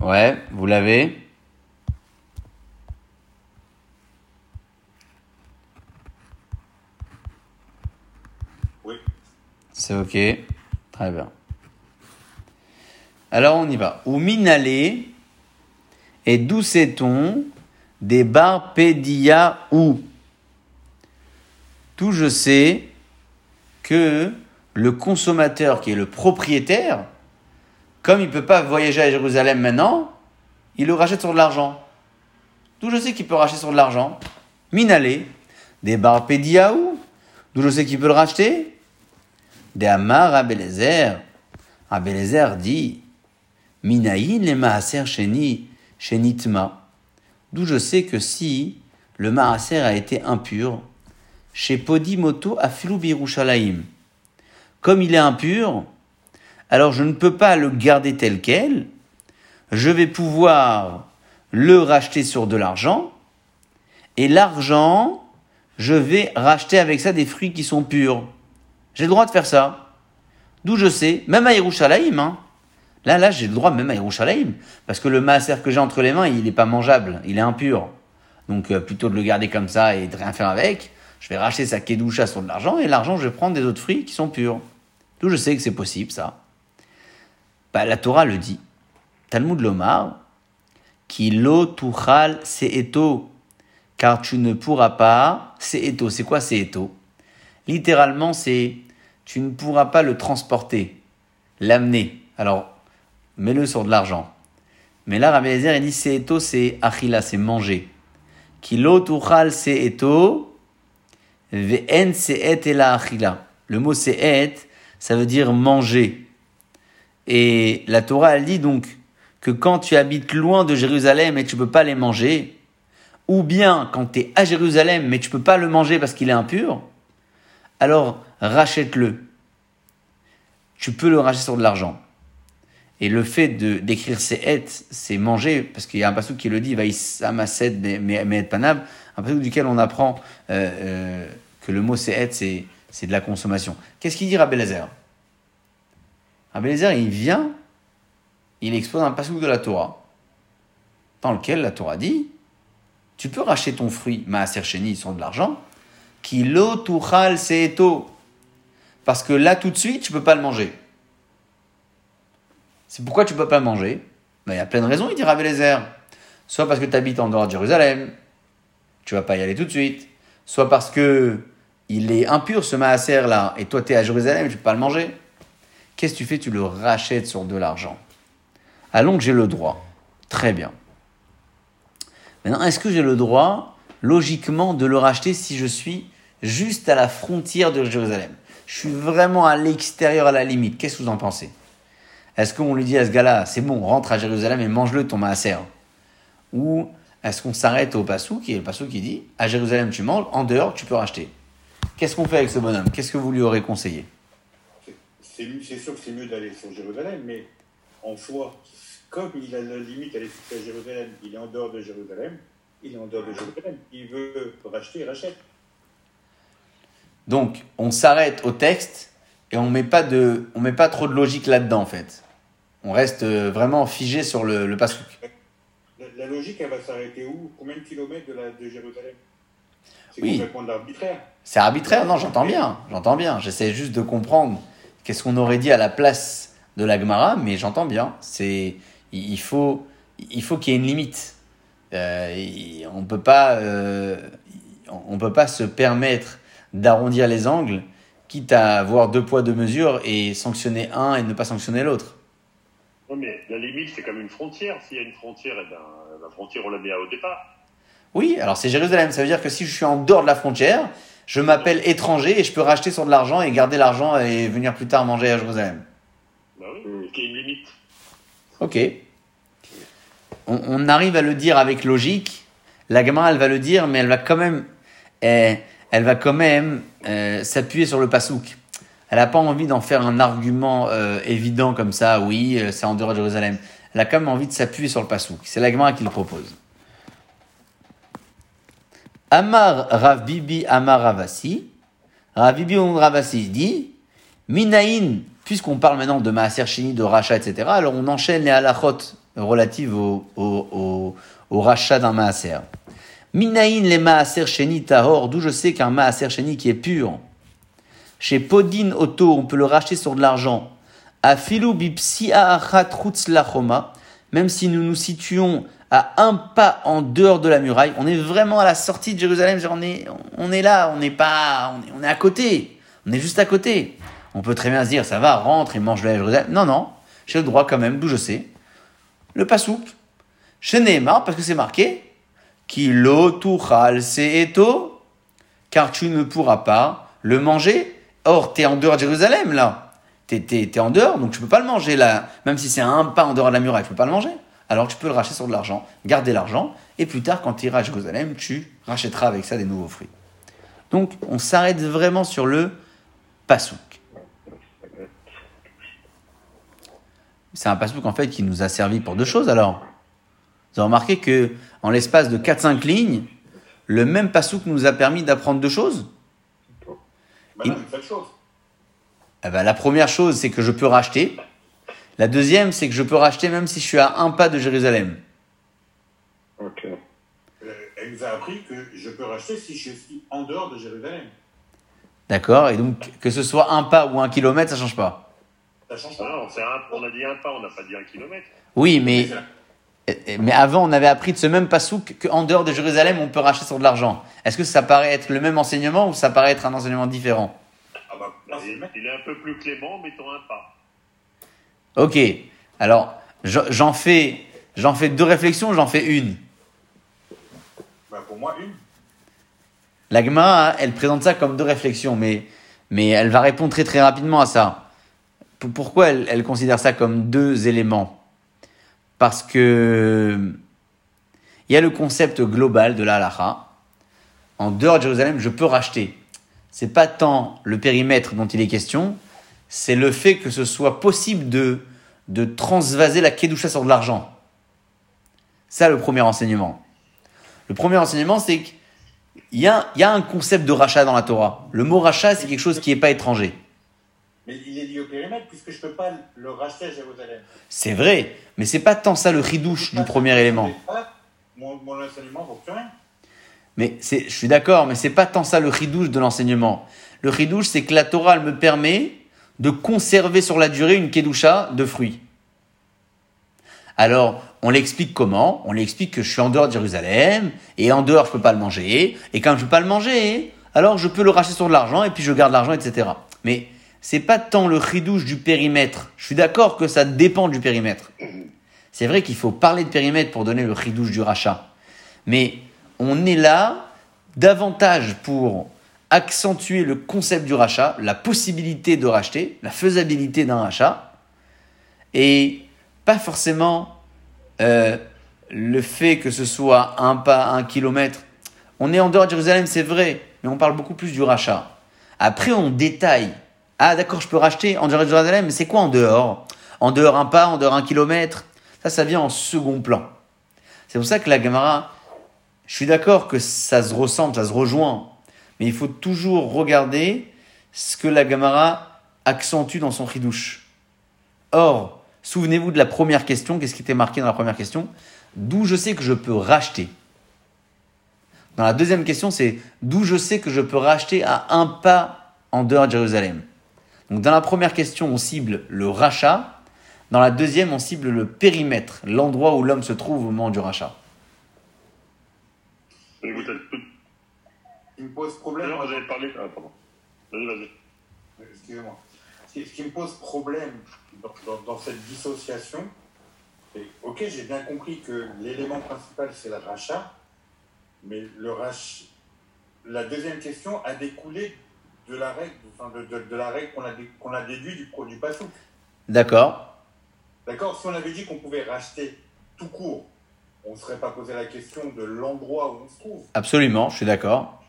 Ouais, vous l'avez? C'est ok. Très bien. Alors on y va. Ou minalé, et d'où sait-on des barpédia ou? Tout je sais que le consommateur qui est le propriétaire, comme il ne peut pas voyager à Jérusalem maintenant, il le rachète sur de l'argent. D'où je sais qu'il peut racheter sur de l'argent. Minalé, des barpédia ou? D'où je sais qu'il peut le racheter? Des Amar Abelezer. Abelezer dit Minaïn les maaser sheni, shenitma. D'où je sais que si le maaser a été impur, chez Podimoto afilu birushalayim, comme il est impur, alors je ne peux pas le garder tel quel, je vais pouvoir le racheter sur de l'argent, et l'argent, je vais racheter avec ça des fruits qui sont purs. J'ai le droit de faire ça. D'où je sais, même à Yerushalayim, hein. Là, là, j'ai le droit même à Yerushalayim. Parce que le maaser que j'ai entre les mains, il n'est pas mangeable, il est impur. Donc, euh, plutôt de le garder comme ça et de rien faire avec, je vais racheter sa kedusha sur de l'argent et l'argent, je vais prendre des autres fruits qui sont purs. D'où je sais que c'est possible, ça. Bah, la Torah le dit. Talmud Lomar, qui lo tuchal se'eto, car tu ne pourras pas, se'eto, c'est quoi se'eto? Littéralement, c'est tu ne pourras pas le transporter, l'amener. Alors, mets-le sur de l'argent. Mais là, Rabbi Eliezer, il dit se'eto, c'est achila, c'est manger. Qui lo tuchal se'eto, ve'en se'et ela achila. Le mot se'et, ça veut dire manger. Et la Torah, elle dit donc que quand tu habites loin de Jérusalem et tu peux pas les manger, ou bien quand tu es à Jérusalem mais tu peux pas le manger parce qu'il est impur, alors rachète-le. Tu peux le racheter sur de l'argent. Et le fait de d'écrire c'est et, c'est manger, parce qu'il y a un passage qui le dit, vaïsamaset mais panab, un passage duquel on apprend euh, euh, que le mot c'est c'est c'est de la consommation. Qu'est-ce qu'il dit Rabbi Eliezer, il vient, il expose un passage de la Torah, dans lequel la Torah dit Tu peux racheter ton fruit, maaser sheni, sur de l'argent, qui lo tuchal seeto. Parce que là, tout de suite, tu peux pas le manger. C'est pourquoi tu peux pas le manger Ben, Il y a plein de raisons, il dit Rabbi Eliezer. Soit parce que tu habites en dehors de Jérusalem, tu vas pas y aller tout de suite. Soit parce que il est impur ce maaser là, et toi tu es à Jérusalem tu peux pas le manger. Qu'est-ce que tu fais? Tu le rachètes sur de l'argent. Allons que j'ai le droit. Très bien. Maintenant, est-ce que j'ai le droit, logiquement, de le racheter si je suis juste à la frontière de Jérusalem. Je suis vraiment à l'extérieur, à la limite. Qu'est-ce que vous en pensez? Est-ce qu'on lui dit à ce gars-là, c'est bon, rentre à Jérusalem et mange-le ton maaser? Ou est-ce qu'on s'arrête au passou, qui est le passou qui dit, à Jérusalem tu manges, en dehors tu peux racheter? Qu'est-ce qu'on fait avec ce bonhomme? Qu'est-ce que vous lui aurez conseillé? C'est sûr que c'est mieux d'aller sur Jérusalem, mais en soi, comme il a la limite à aller à Jérusalem, il est en dehors de Jérusalem, il est en dehors de Jérusalem, il veut racheter, il rachète. Donc, on s'arrête au texte et on met pas de, on met pas trop de logique là-dedans en fait. On reste euh, vraiment figé sur le, le pasouk. La, la logique, elle va s'arrêter où? Combien de kilomètres de, la, de Jérusalem? C'est Oui. complètement de l'arbitraire. C'est arbitraire, non J'entends bien, j'entends bien. J'essaie juste de comprendre qu'est-ce qu'on aurait dit à la place de la Gemara, mais j'entends bien. C'est, il faut il faut qu'il y ait une limite. Euh, on peut pas euh, on peut pas se permettre d'arrondir les angles, quitte à avoir deux poids deux mesures et sanctionner un et ne pas sanctionner l'autre. Non, mais la limite, c'est comme une frontière. S'il y a une frontière, eh ben, la frontière, on la met au départ. Oui, alors c'est Jérusalem. Ça veut dire que si je suis en dehors de la frontière, je m'appelle étranger et je peux racheter sur de l'argent et garder l'argent et venir plus tard manger à Jérusalem. Bah oui, qu'il y ait une limite. Ok. On, on arrive à le dire avec logique. La Gemara, elle va le dire, mais elle va quand même, eh, elle va quand même euh, s'appuyer sur le pasouk. Elle n'a pas envie d'en faire un argument euh, évident comme ça. Oui, euh, c'est en dehors de Jérusalem. Elle a quand même envie de s'appuyer sur le pasouk. C'est la Gemara qui le propose. Amar Rav Bibi Amar Ravasi. Rav Bibi Ravasi dit Minaïn, puisqu'on parle maintenant de Maaser Sheni, de rachat, etc., alors on enchaîne les halachot relatives au, au, au, au rachat d'un Maaser. Minaïn les Maaser Sheni Tahor, d'où je sais qu'un Maaser Sheni qui est pur. Chez Podin Auto, on peut le racheter sur de l'argent. Achat chutz lachoma, même si nous nous situons à un pas en dehors de la muraille, on est vraiment à la sortie de Jérusalem, on est, là, on n'est pas, on est, à côté, on est juste à côté. On peut très bien se dire, ça va, rentre et mange de la Jérusalem. Non, non, j'ai le droit quand même, d'où je sais. Le pasouk, chez Nehemar, parce que c'est marqué, qui lo tuchal seeto, car tu ne pourras pas le manger. Or, t'es en dehors de Jérusalem, là. T'es, t'es en dehors, donc tu peux pas le manger, là. Même si c'est un pas en dehors de la muraille, tu peux pas le manger. Alors tu peux le racheter sur de l'argent, garder l'argent, et plus tard, quand tu iras à Jérusalem, tu rachèteras avec ça des nouveaux fruits. Donc, on s'arrête vraiment sur le pasouk. C'est un pasouk en fait qui nous a servi pour deux choses alors. Vous avez remarqué que en l'espace de 4-5 lignes, le même pasouk nous a permis d'apprendre deux choses? Bah chose. Eh ben, la première chose, c'est que je peux racheter. La deuxième, c'est que je peux racheter même si je suis à un pas de Jérusalem. Ok. Euh, Elle nous a appris que je peux racheter si je suis en dehors de Jérusalem. D'accord Et donc, que ce soit un pas ou un kilomètre, ça change pas? Ça change Ah pas. non, un- on a dit un pas, on n'a pas dit un kilomètre. Oui, mais, mais avant, on avait appris de ce même pasouk qu'en dehors de Jérusalem, on peut racheter sur de l'argent. Est-ce que ça paraît être le même enseignement ou ça paraît être un enseignement différent? Ah bah, Il, est un peu plus clément, mettons un pas. Ok. Alors, je- j'en fais, j'en fais deux réflexions, j'en fais une. Bah, pour moi, une. La Gemara, hein, elle présente ça comme deux réflexions, mais, mais elle va répondre très très rapidement à ça. Pourquoi elle, elle considère ça comme deux éléments? Parce que il y a le concept global de la halacha. En dehors de Jérusalem, je peux racheter. C'est pas tant le périmètre dont il est question, c'est le fait que ce soit possible de, transvaser la kedusha sur de l'argent. Ça, le premier enseignement. Le premier enseignement, c'est que il y, a, y a un concept de rachat dans la Torah. Le mot rachat, c'est quelque chose qui n'est pas étranger. Mais il est lié au périmètre puisque je ne peux pas le racheter à Jérusalem. C'est vrai, mais c'est pas tant ça le ridouche du premier élément. Mon, mon enseignement vaut plus rien. Mais je suis d'accord, mais c'est pas tant ça le ridouche de l'enseignement. Le ridouche, c'est que la Torah elle me permet de conserver sur la durée une kedusha de fruits. Alors, on l'explique comment? On l'explique que je suis en dehors de Jérusalem, et en dehors, je peux pas le manger, et quand je peux pas le manger, alors je peux le racheter sur de l'argent, et puis je garde l'argent, etc. Mais c'est pas tant le ridouche du périmètre. Je suis d'accord que ça dépend du périmètre. C'est vrai qu'il faut parler de périmètre pour donner le ridouche du rachat. Mais on est là davantage pour accentuer le concept du rachat, la possibilité de racheter, la faisabilité d'un rachat, et pas forcément euh, le fait que ce soit un pas, un kilomètre. On est en dehors de Jérusalem, c'est vrai, mais on parle beaucoup plus du rachat. Après, on détaille. Ah, d'accord, je peux racheter en dehors de Jérusalem, mais c'est quoi en dehors? En dehors un pas, en dehors un kilomètre? Ça, ça vient en second plan. C'est pour ça que la Gemara, je suis d'accord que ça se ressemble, ça se rejoint, mais il faut toujours regarder ce que la Gemara accentue dans son chidouche. Or, souvenez-vous de la première question, qu'est-ce qui était marqué dans la première question? D'où je sais que je peux racheter? Dans la deuxième question, c'est d'où je sais que je peux racheter à un pas en dehors de Jérusalem. Donc dans la première question, on cible le rachat. Dans la deuxième, on cible le périmètre, l'endroit où l'homme se trouve au moment du rachat. Écoute, tout- Ce qui me pose problème, Non, moi, vous avez parlé. Ah, pardon. Vas-y, vas-y. Excusez-moi. Ce qui, ce qui me pose problème dans, dans- dans cette dissociation, c'est ok, j'ai bien compris que l'élément principal c'est le rachat, mais le rach... la deuxième question a découlé de la règle, enfin, de, de- de la règle qu'on a, qu'on a déduit du produit passou. D'accord D'accord Si on avait dit qu'on pouvait racheter tout court, on ne serait pas posé la question de l'endroit où on se trouve. Absolument, je suis d'accord.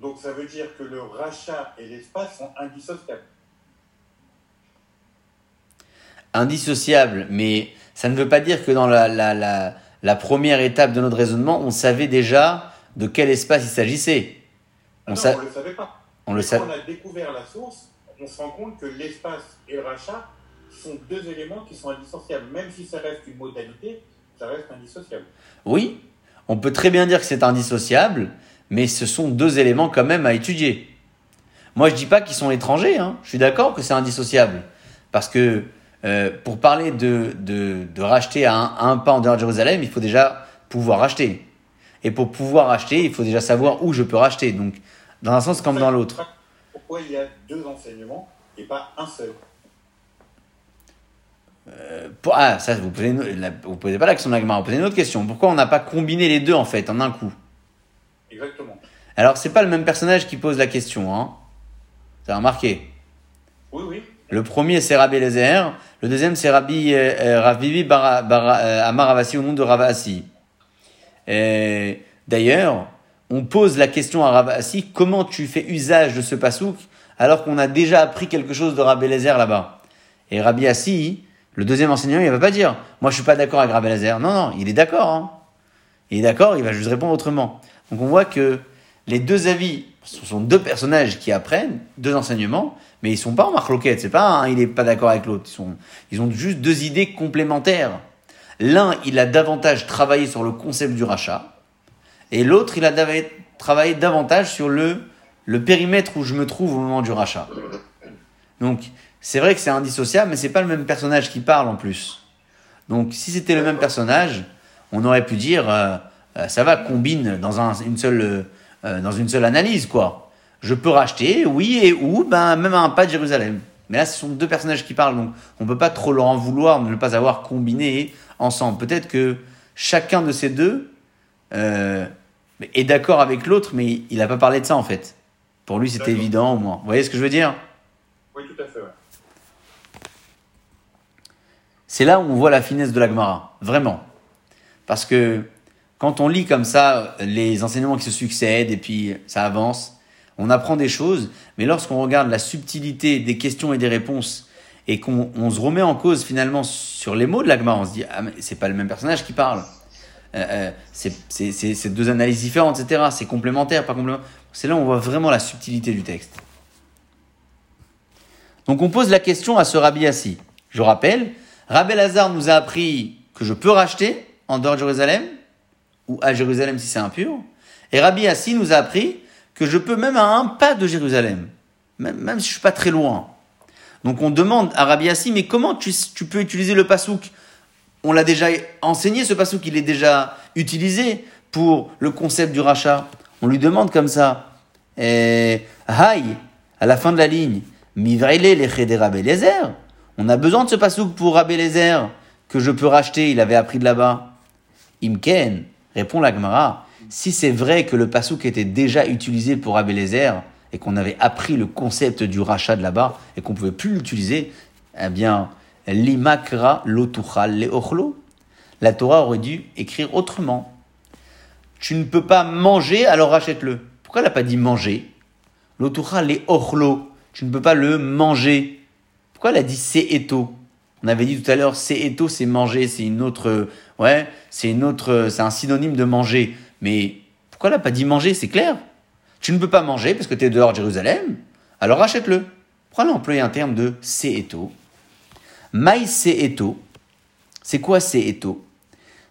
Donc ça veut dire que le rachat et l'espace sont indissociables. Indissociable, mais ça ne veut pas dire que dans la, la, la, la première étape de notre raisonnement, on savait déjà de quel espace il s'agissait. On, Ah non, sa- on ne le savait pas. On le savait. Quand on a découvert la source, on se rend compte que l'espace et le rachat sont deux éléments qui sont indissociables. Même si ça reste une modalité, ça reste indissociable. Oui, on peut très bien dire que c'est indissociable, mais ce sont deux éléments quand même à étudier. Moi, je dis pas qu'ils sont étrangers. Hein. Je suis d'accord que c'est indissociable, parce que euh, pour parler de, de, de racheter à un, à un pas en dehors de Jérusalem, il faut déjà pouvoir acheter. Et pour pouvoir acheter, il faut déjà savoir où je peux racheter. Donc, dans un sens comme dans l'autre. Pourquoi il y a deux enseignements et pas un seul Pour- Ah, ça, vous posez, la- vous posez pas la question de la vous posez une autre question. Pourquoi on n'a pas combiné les deux en fait en un coup? Exactement. Alors, c'est pas le même personnage qui pose la question, hein. Avez remarqué? Oui, oui. Le premier, c'est Rabbi Eliezer. Le deuxième, c'est Rabbi euh, euh, Rav Bibi Bara- Bara- euh, Amar Ravasi au nom de Ravasi. Et D'ailleurs, on pose la question à Ravasi comment tu fais usage de ce pasouk alors qu'on a déjà appris quelque chose de Rabbi Eliezer là-bas? Et Rabbi Assi, le deuxième enseignant, il va pas dire moi je suis pas d'accord avec Rabbi Eliezer. Non, non, il est d'accord. Hein. Il est d'accord, il va juste répondre autrement. Donc on voit que les deux avis, ce sont deux personnages qui apprennent, deux enseignements, mais ils sont pas en marloquette. C'est pas il est pas d'accord avec l'autre. Ils ils ont juste deux idées complémentaires. L'un, il a davantage travaillé sur le concept du rachat, et l'autre, il a travaillé davantage sur le, périmètre où je me trouve au moment du rachat. Donc, c'est vrai que c'est indissociable, mais c'est pas le même personnage qui parle en plus. Donc, si c'était le même personnage, on aurait pu dire, euh, euh, ça va, combine dans un- une seule, euh, dans une seule analyse, quoi. Je peux racheter, oui, et où Ben, même à un pas de Jérusalem. Mais là, ce sont deux personnages qui parlent, donc on peut pas trop leur en vouloir de ne pas avoir combiné ensemble. Peut-être que chacun de ces deux est d'accord avec l'autre, mais il n'a pas parlé de ça, en fait. Pour lui, c'était évident, au moins. Vous voyez ce que je veux dire? Oui, tout à fait. ouais. C'est là où on voit la finesse de la Gemara, vraiment. Parce que quand on lit comme ça les enseignements qui se succèdent et puis ça avance, on apprend des choses, mais lorsqu'on regarde la subtilité des questions et des réponses et qu'on on se remet en cause finalement sur les mots de la Gemara, on se dit ah mais c'est pas le même personnage qui parle. Euh, euh, c'est deux analyses différentes, etc. C'est complémentaire, pas complémentaire. C'est là où on voit vraiment la subtilité du texte. Donc on pose la question à ce Rabbi Assi. Je rappelle, Rabbi Lazare nous a appris que je peux racheter en dehors de Jérusalem, ou à Jérusalem si c'est impur. Et Rabbi Assi nous a appris que je peux même à un pas de Jérusalem, même, même si je suis pas très loin. Donc on demande à Rabbi Assi, mais comment tu, tu peux utiliser le pasouk On l'a déjà enseigné, ce pasouk, il est déjà utilisé pour le concept du rachat. On lui demande comme ça, et Haï, à la fin de la ligne, Mivraile les de Rabbi Eliezer. On a besoin de ce pasouk pour Rabbi Eliezer, que je peux racheter, il avait appris de là-bas. Imken, répond la Gemara, si c'est vrai que le pasouk était déjà utilisé pour Rabbi Eliezer, et qu'on avait appris le concept du rachat de là-bas, et qu'on pouvait plus l'utiliser, eh bien, l'imakra lotuchal le ochlo. La Torah aurait dû écrire autrement. Tu ne peux pas manger, alors rachète-le. Pourquoi elle n'a pas dit manger? L'otucha les ochlo. Tu ne peux pas le manger. Pourquoi elle a dit seeto On avait dit tout à l'heure seeto c'est manger, c'est une autre euh, ouais, c'est une autre euh, c'est un synonyme de manger. Mais pourquoi elle n'a pas dit manger, c'est clair Tu ne peux pas manger parce que tu es dehors de Jérusalem. Alors rachète-le. Pourquoi elle a employé un terme de seeto Maï seeto. C'est quoi seeto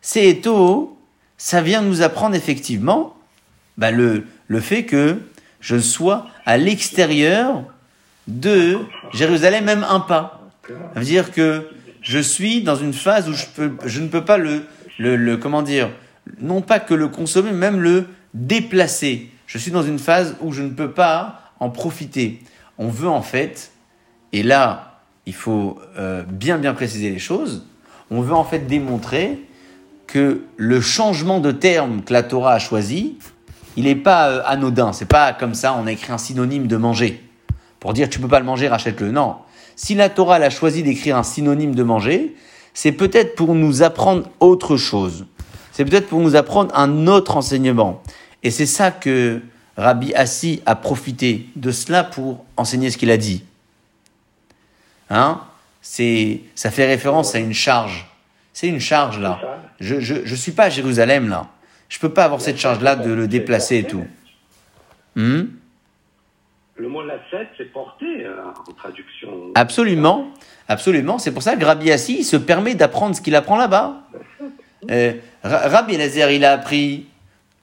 Seeto, ça vient nous apprendre effectivement bah, le, le fait que je sois à l'extérieur de Jérusalem, même un pas. Ça veut dire que je suis dans une phase où je, peux, je ne peux pas le, le, le, comment dire, non pas que le consommer, même le déplacer. Je suis dans une phase où je ne peux pas en profiter. On veut en fait, et là, il faut euh, bien bien préciser les choses, on veut en fait démontrer que le changement de terme que la Torah a choisi, il n'est pas euh, anodin. C'est pas comme ça, on a écrit un synonyme de manger. Pour dire tu peux pas le manger, rachète-le. Non. Si la Torah a choisi d'écrire un synonyme de manger, c'est peut-être pour nous apprendre autre chose. C'est peut-être pour nous apprendre un autre enseignement. Et c'est ça que Rabbi Assi a profité de cela pour enseigner ce qu'il a dit. Hein? C'est, ça fait référence à une charge. C'est une charge là. Je, je, je suis pas à Jérusalem là. Je peux pas avoir cette charge là de le déplacer et tout. Hmm? Le mot lacet, c'est porté euh, en traduction. Absolument, absolument. C'est pour ça que Rabbi Assi se permet d'apprendre ce qu'il apprend là-bas. Euh, Rabbi Elazar, il a appris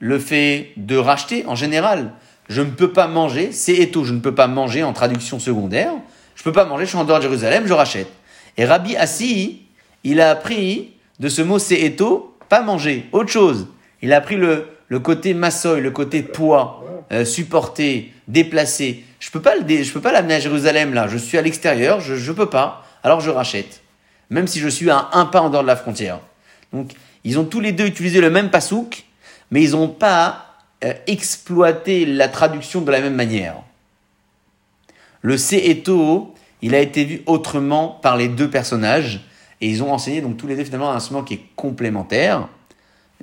le fait de racheter en général. Je ne peux pas manger, c'est éto, je ne peux pas manger en traduction secondaire. Je peux pas manger, je suis en dehors de Jérusalem, je rachète. Et Rabbi Assi, il a appris de ce mot éto, pas manger, autre chose. Il a appris le, le côté massoï, le côté poids, euh, supporter, déplacer. Je peux pas le, je peux pas l'amener à Jérusalem là. Je suis à l'extérieur, je, je peux pas. Alors je rachète. Même si je suis à un pas en dehors de la frontière. Donc, ils ont tous les deux utilisé le même pasouk, mais ils n'ont pas euh, exploité la traduction de la même manière. Le Se'eto, il a été vu autrement par les deux personnages, et ils ont enseigné donc tous les deux finalement un enseignement qui est complémentaire,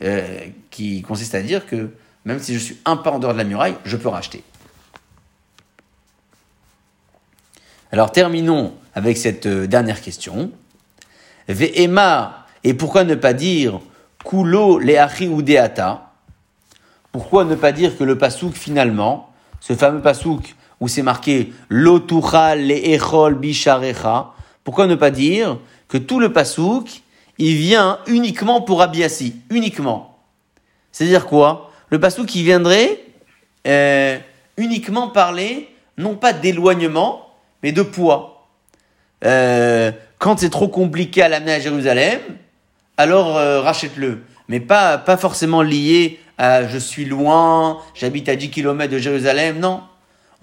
euh, qui consiste à dire que même si je suis un pas en dehors de la muraille, je peux racheter. Alors terminons avec cette euh, dernière question. Ve'ema, et pourquoi ne pas dire kulo leachi udeata? Pourquoi ne pas dire que le pasouk finalement, ce fameux pasouk où c'est marqué lotucha le'echol bisharecha, pourquoi ne pas dire que tout le pasouk, il vient uniquement pour Abiassi, uniquement. C'est-à-dire quoi? Le pasouk qui viendrait euh, uniquement parler, non pas d'éloignement, mais de poids. Euh, quand c'est trop compliqué à l'amener à Jérusalem, alors euh, rachète-le. Mais pas, pas forcément lié à je suis loin, j'habite à 10 km de Jérusalem. Non.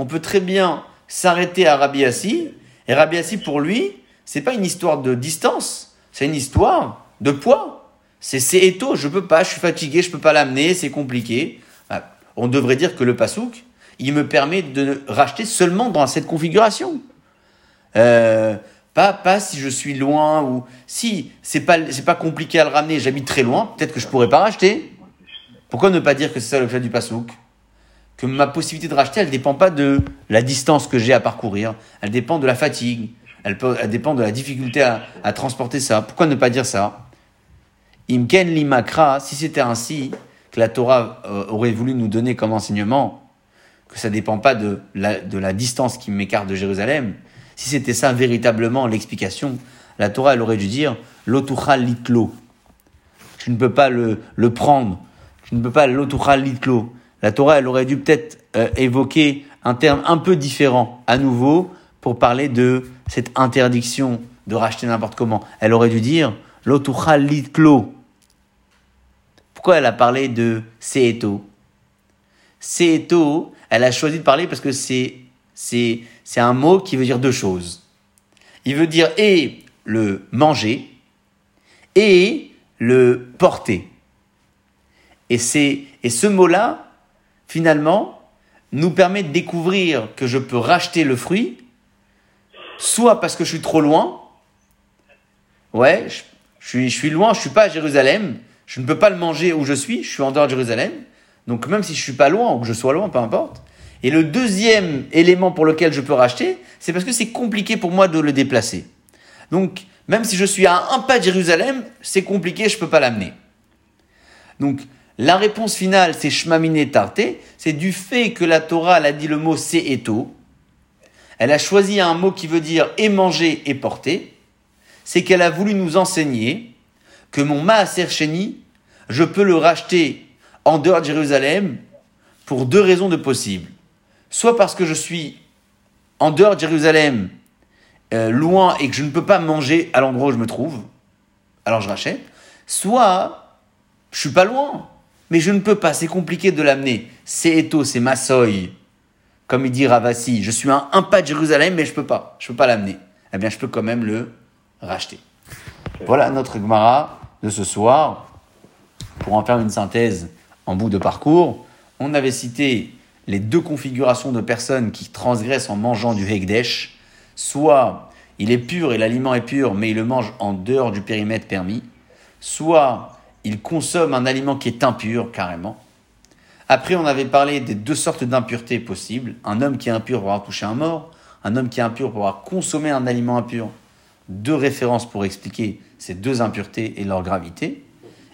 On peut très bien s'arrêter à Rabbi Assi. Et Rabbi Assi, pour lui, c'est pas une histoire de distance, c'est une histoire de poids. C'est c'est éto, je peux pas, je suis fatigué, je peux pas l'amener, c'est compliqué. Bah, on devrait dire que le pasouk, il me permet de racheter seulement dans cette configuration. Euh, pas, si je suis loin ou si c'est pas pas compliqué à le ramener, j'habite très loin, peut-être que je pourrais pas racheter. Pourquoi ne pas dire que c'est ça l'objet du pasouk Que ma possibilité de racheter, elle dépend pas de la distance que j'ai à parcourir, elle dépend de la fatigue, elle, dépend de la difficulté à, transporter ça. Pourquoi ne pas dire ça? Imken limakra, si c'était ainsi que la Torah euh, aurait voulu nous donner comme enseignement, que ça dépend pas de la, distance qui m'écarte de Jérusalem, si c'était ça véritablement l'explication, la Torah, elle aurait dû dire l'otuchal litlo. Je ne peux pas le, le prendre. Je ne peux pas l'otuchal litlo. La Torah, elle aurait dû peut-être euh, évoquer un terme un peu différent à nouveau pour parler de cette interdiction de racheter n'importe comment. Elle aurait dû dire l'otuchal litlo. Pourquoi elle a parlé de seeto? Seeto, elle a choisi de parler parce que c'est c'est c'est un mot qui veut dire deux choses. Il veut dire et le manger et le porter. Et c'est et ce mot-là finalement nous permet de découvrir que je peux racheter le fruit soit parce que je suis trop loin. Ouais, je, suis loin, je suis pas à Jérusalem, je ne peux pas le manger où je suis, je suis en dehors de Jérusalem. Donc même si je suis pas loin ou que je sois loin, peu importe. Et le deuxième élément pour lequel je peux racheter, c'est parce que c'est compliqué pour moi de le déplacer. Donc même si je suis à un pas de Jérusalem, c'est compliqué, je peux pas l'amener. Donc la réponse finale, c'est shmamine tarte, c'est du fait que la Torah elle a dit le mot se'eto. Elle a choisi un mot qui veut dire et manger et porter. C'est qu'elle a voulu nous enseigner que mon maaser sheni, je peux le racheter en dehors de Jérusalem pour deux raisons de possibles. Soit parce que je suis en dehors de Jérusalem euh, loin et que je ne peux pas manger à l'endroit où je me trouve, alors je rachète. Soit je suis pas loin, mais je ne peux pas, c'est compliqué de l'amener. C'est Eto, c'est Massoy. Comme il dit Ravasi, je suis un, un pas de Jérusalem, mais je peux pas. Je peux pas l'amener. Eh bien, je peux quand même le racheter. Voilà notre Gemara de ce soir. Pour en faire une synthèse en bout de parcours, on avait cité les deux configurations de personnes qui transgressent en mangeant du Hekdesh. Soit il est pur et l'aliment est pur, mais il le mange en dehors du périmètre permis. Soit il consomme un aliment qui est impur carrément. Après, on avait parlé des deux sortes d'impuretés possibles. Un homme qui est impur pour avoir touché un mort, un homme qui est impur pour avoir consommé un aliment impur. Deux références pour expliquer ces deux impuretés et leur gravité.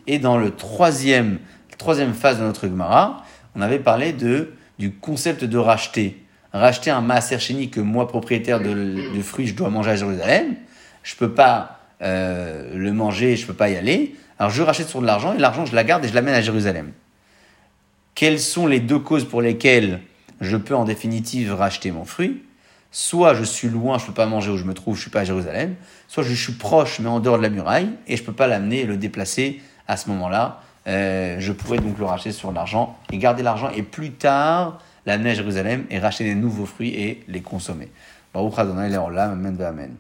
Et dans le troisième, la troisième phase de notre Gemara, on avait parlé de, du concept de racheter. Racheter un maaser chéni que moi, propriétaire de, de fruits, je dois manger à Jérusalem. Je peux pas euh, le manger, je peux pas y aller. Alors je rachète sur de l'argent et l'argent, je la garde et je l'amène à Jérusalem. Quelles sont les deux causes pour lesquelles je peux en définitive racheter mon fruit? Soit je suis loin, je peux pas manger où je me trouve, je suis pas à Jérusalem. Soit je suis proche, mais en dehors de la muraille, et je peux pas l'amener et le déplacer à ce moment-là. Euh, je pourrais donc le racheter sur l'argent et garder l'argent et plus tard l'amener à Jérusalem et racheter des nouveaux fruits et les consommer. Amen.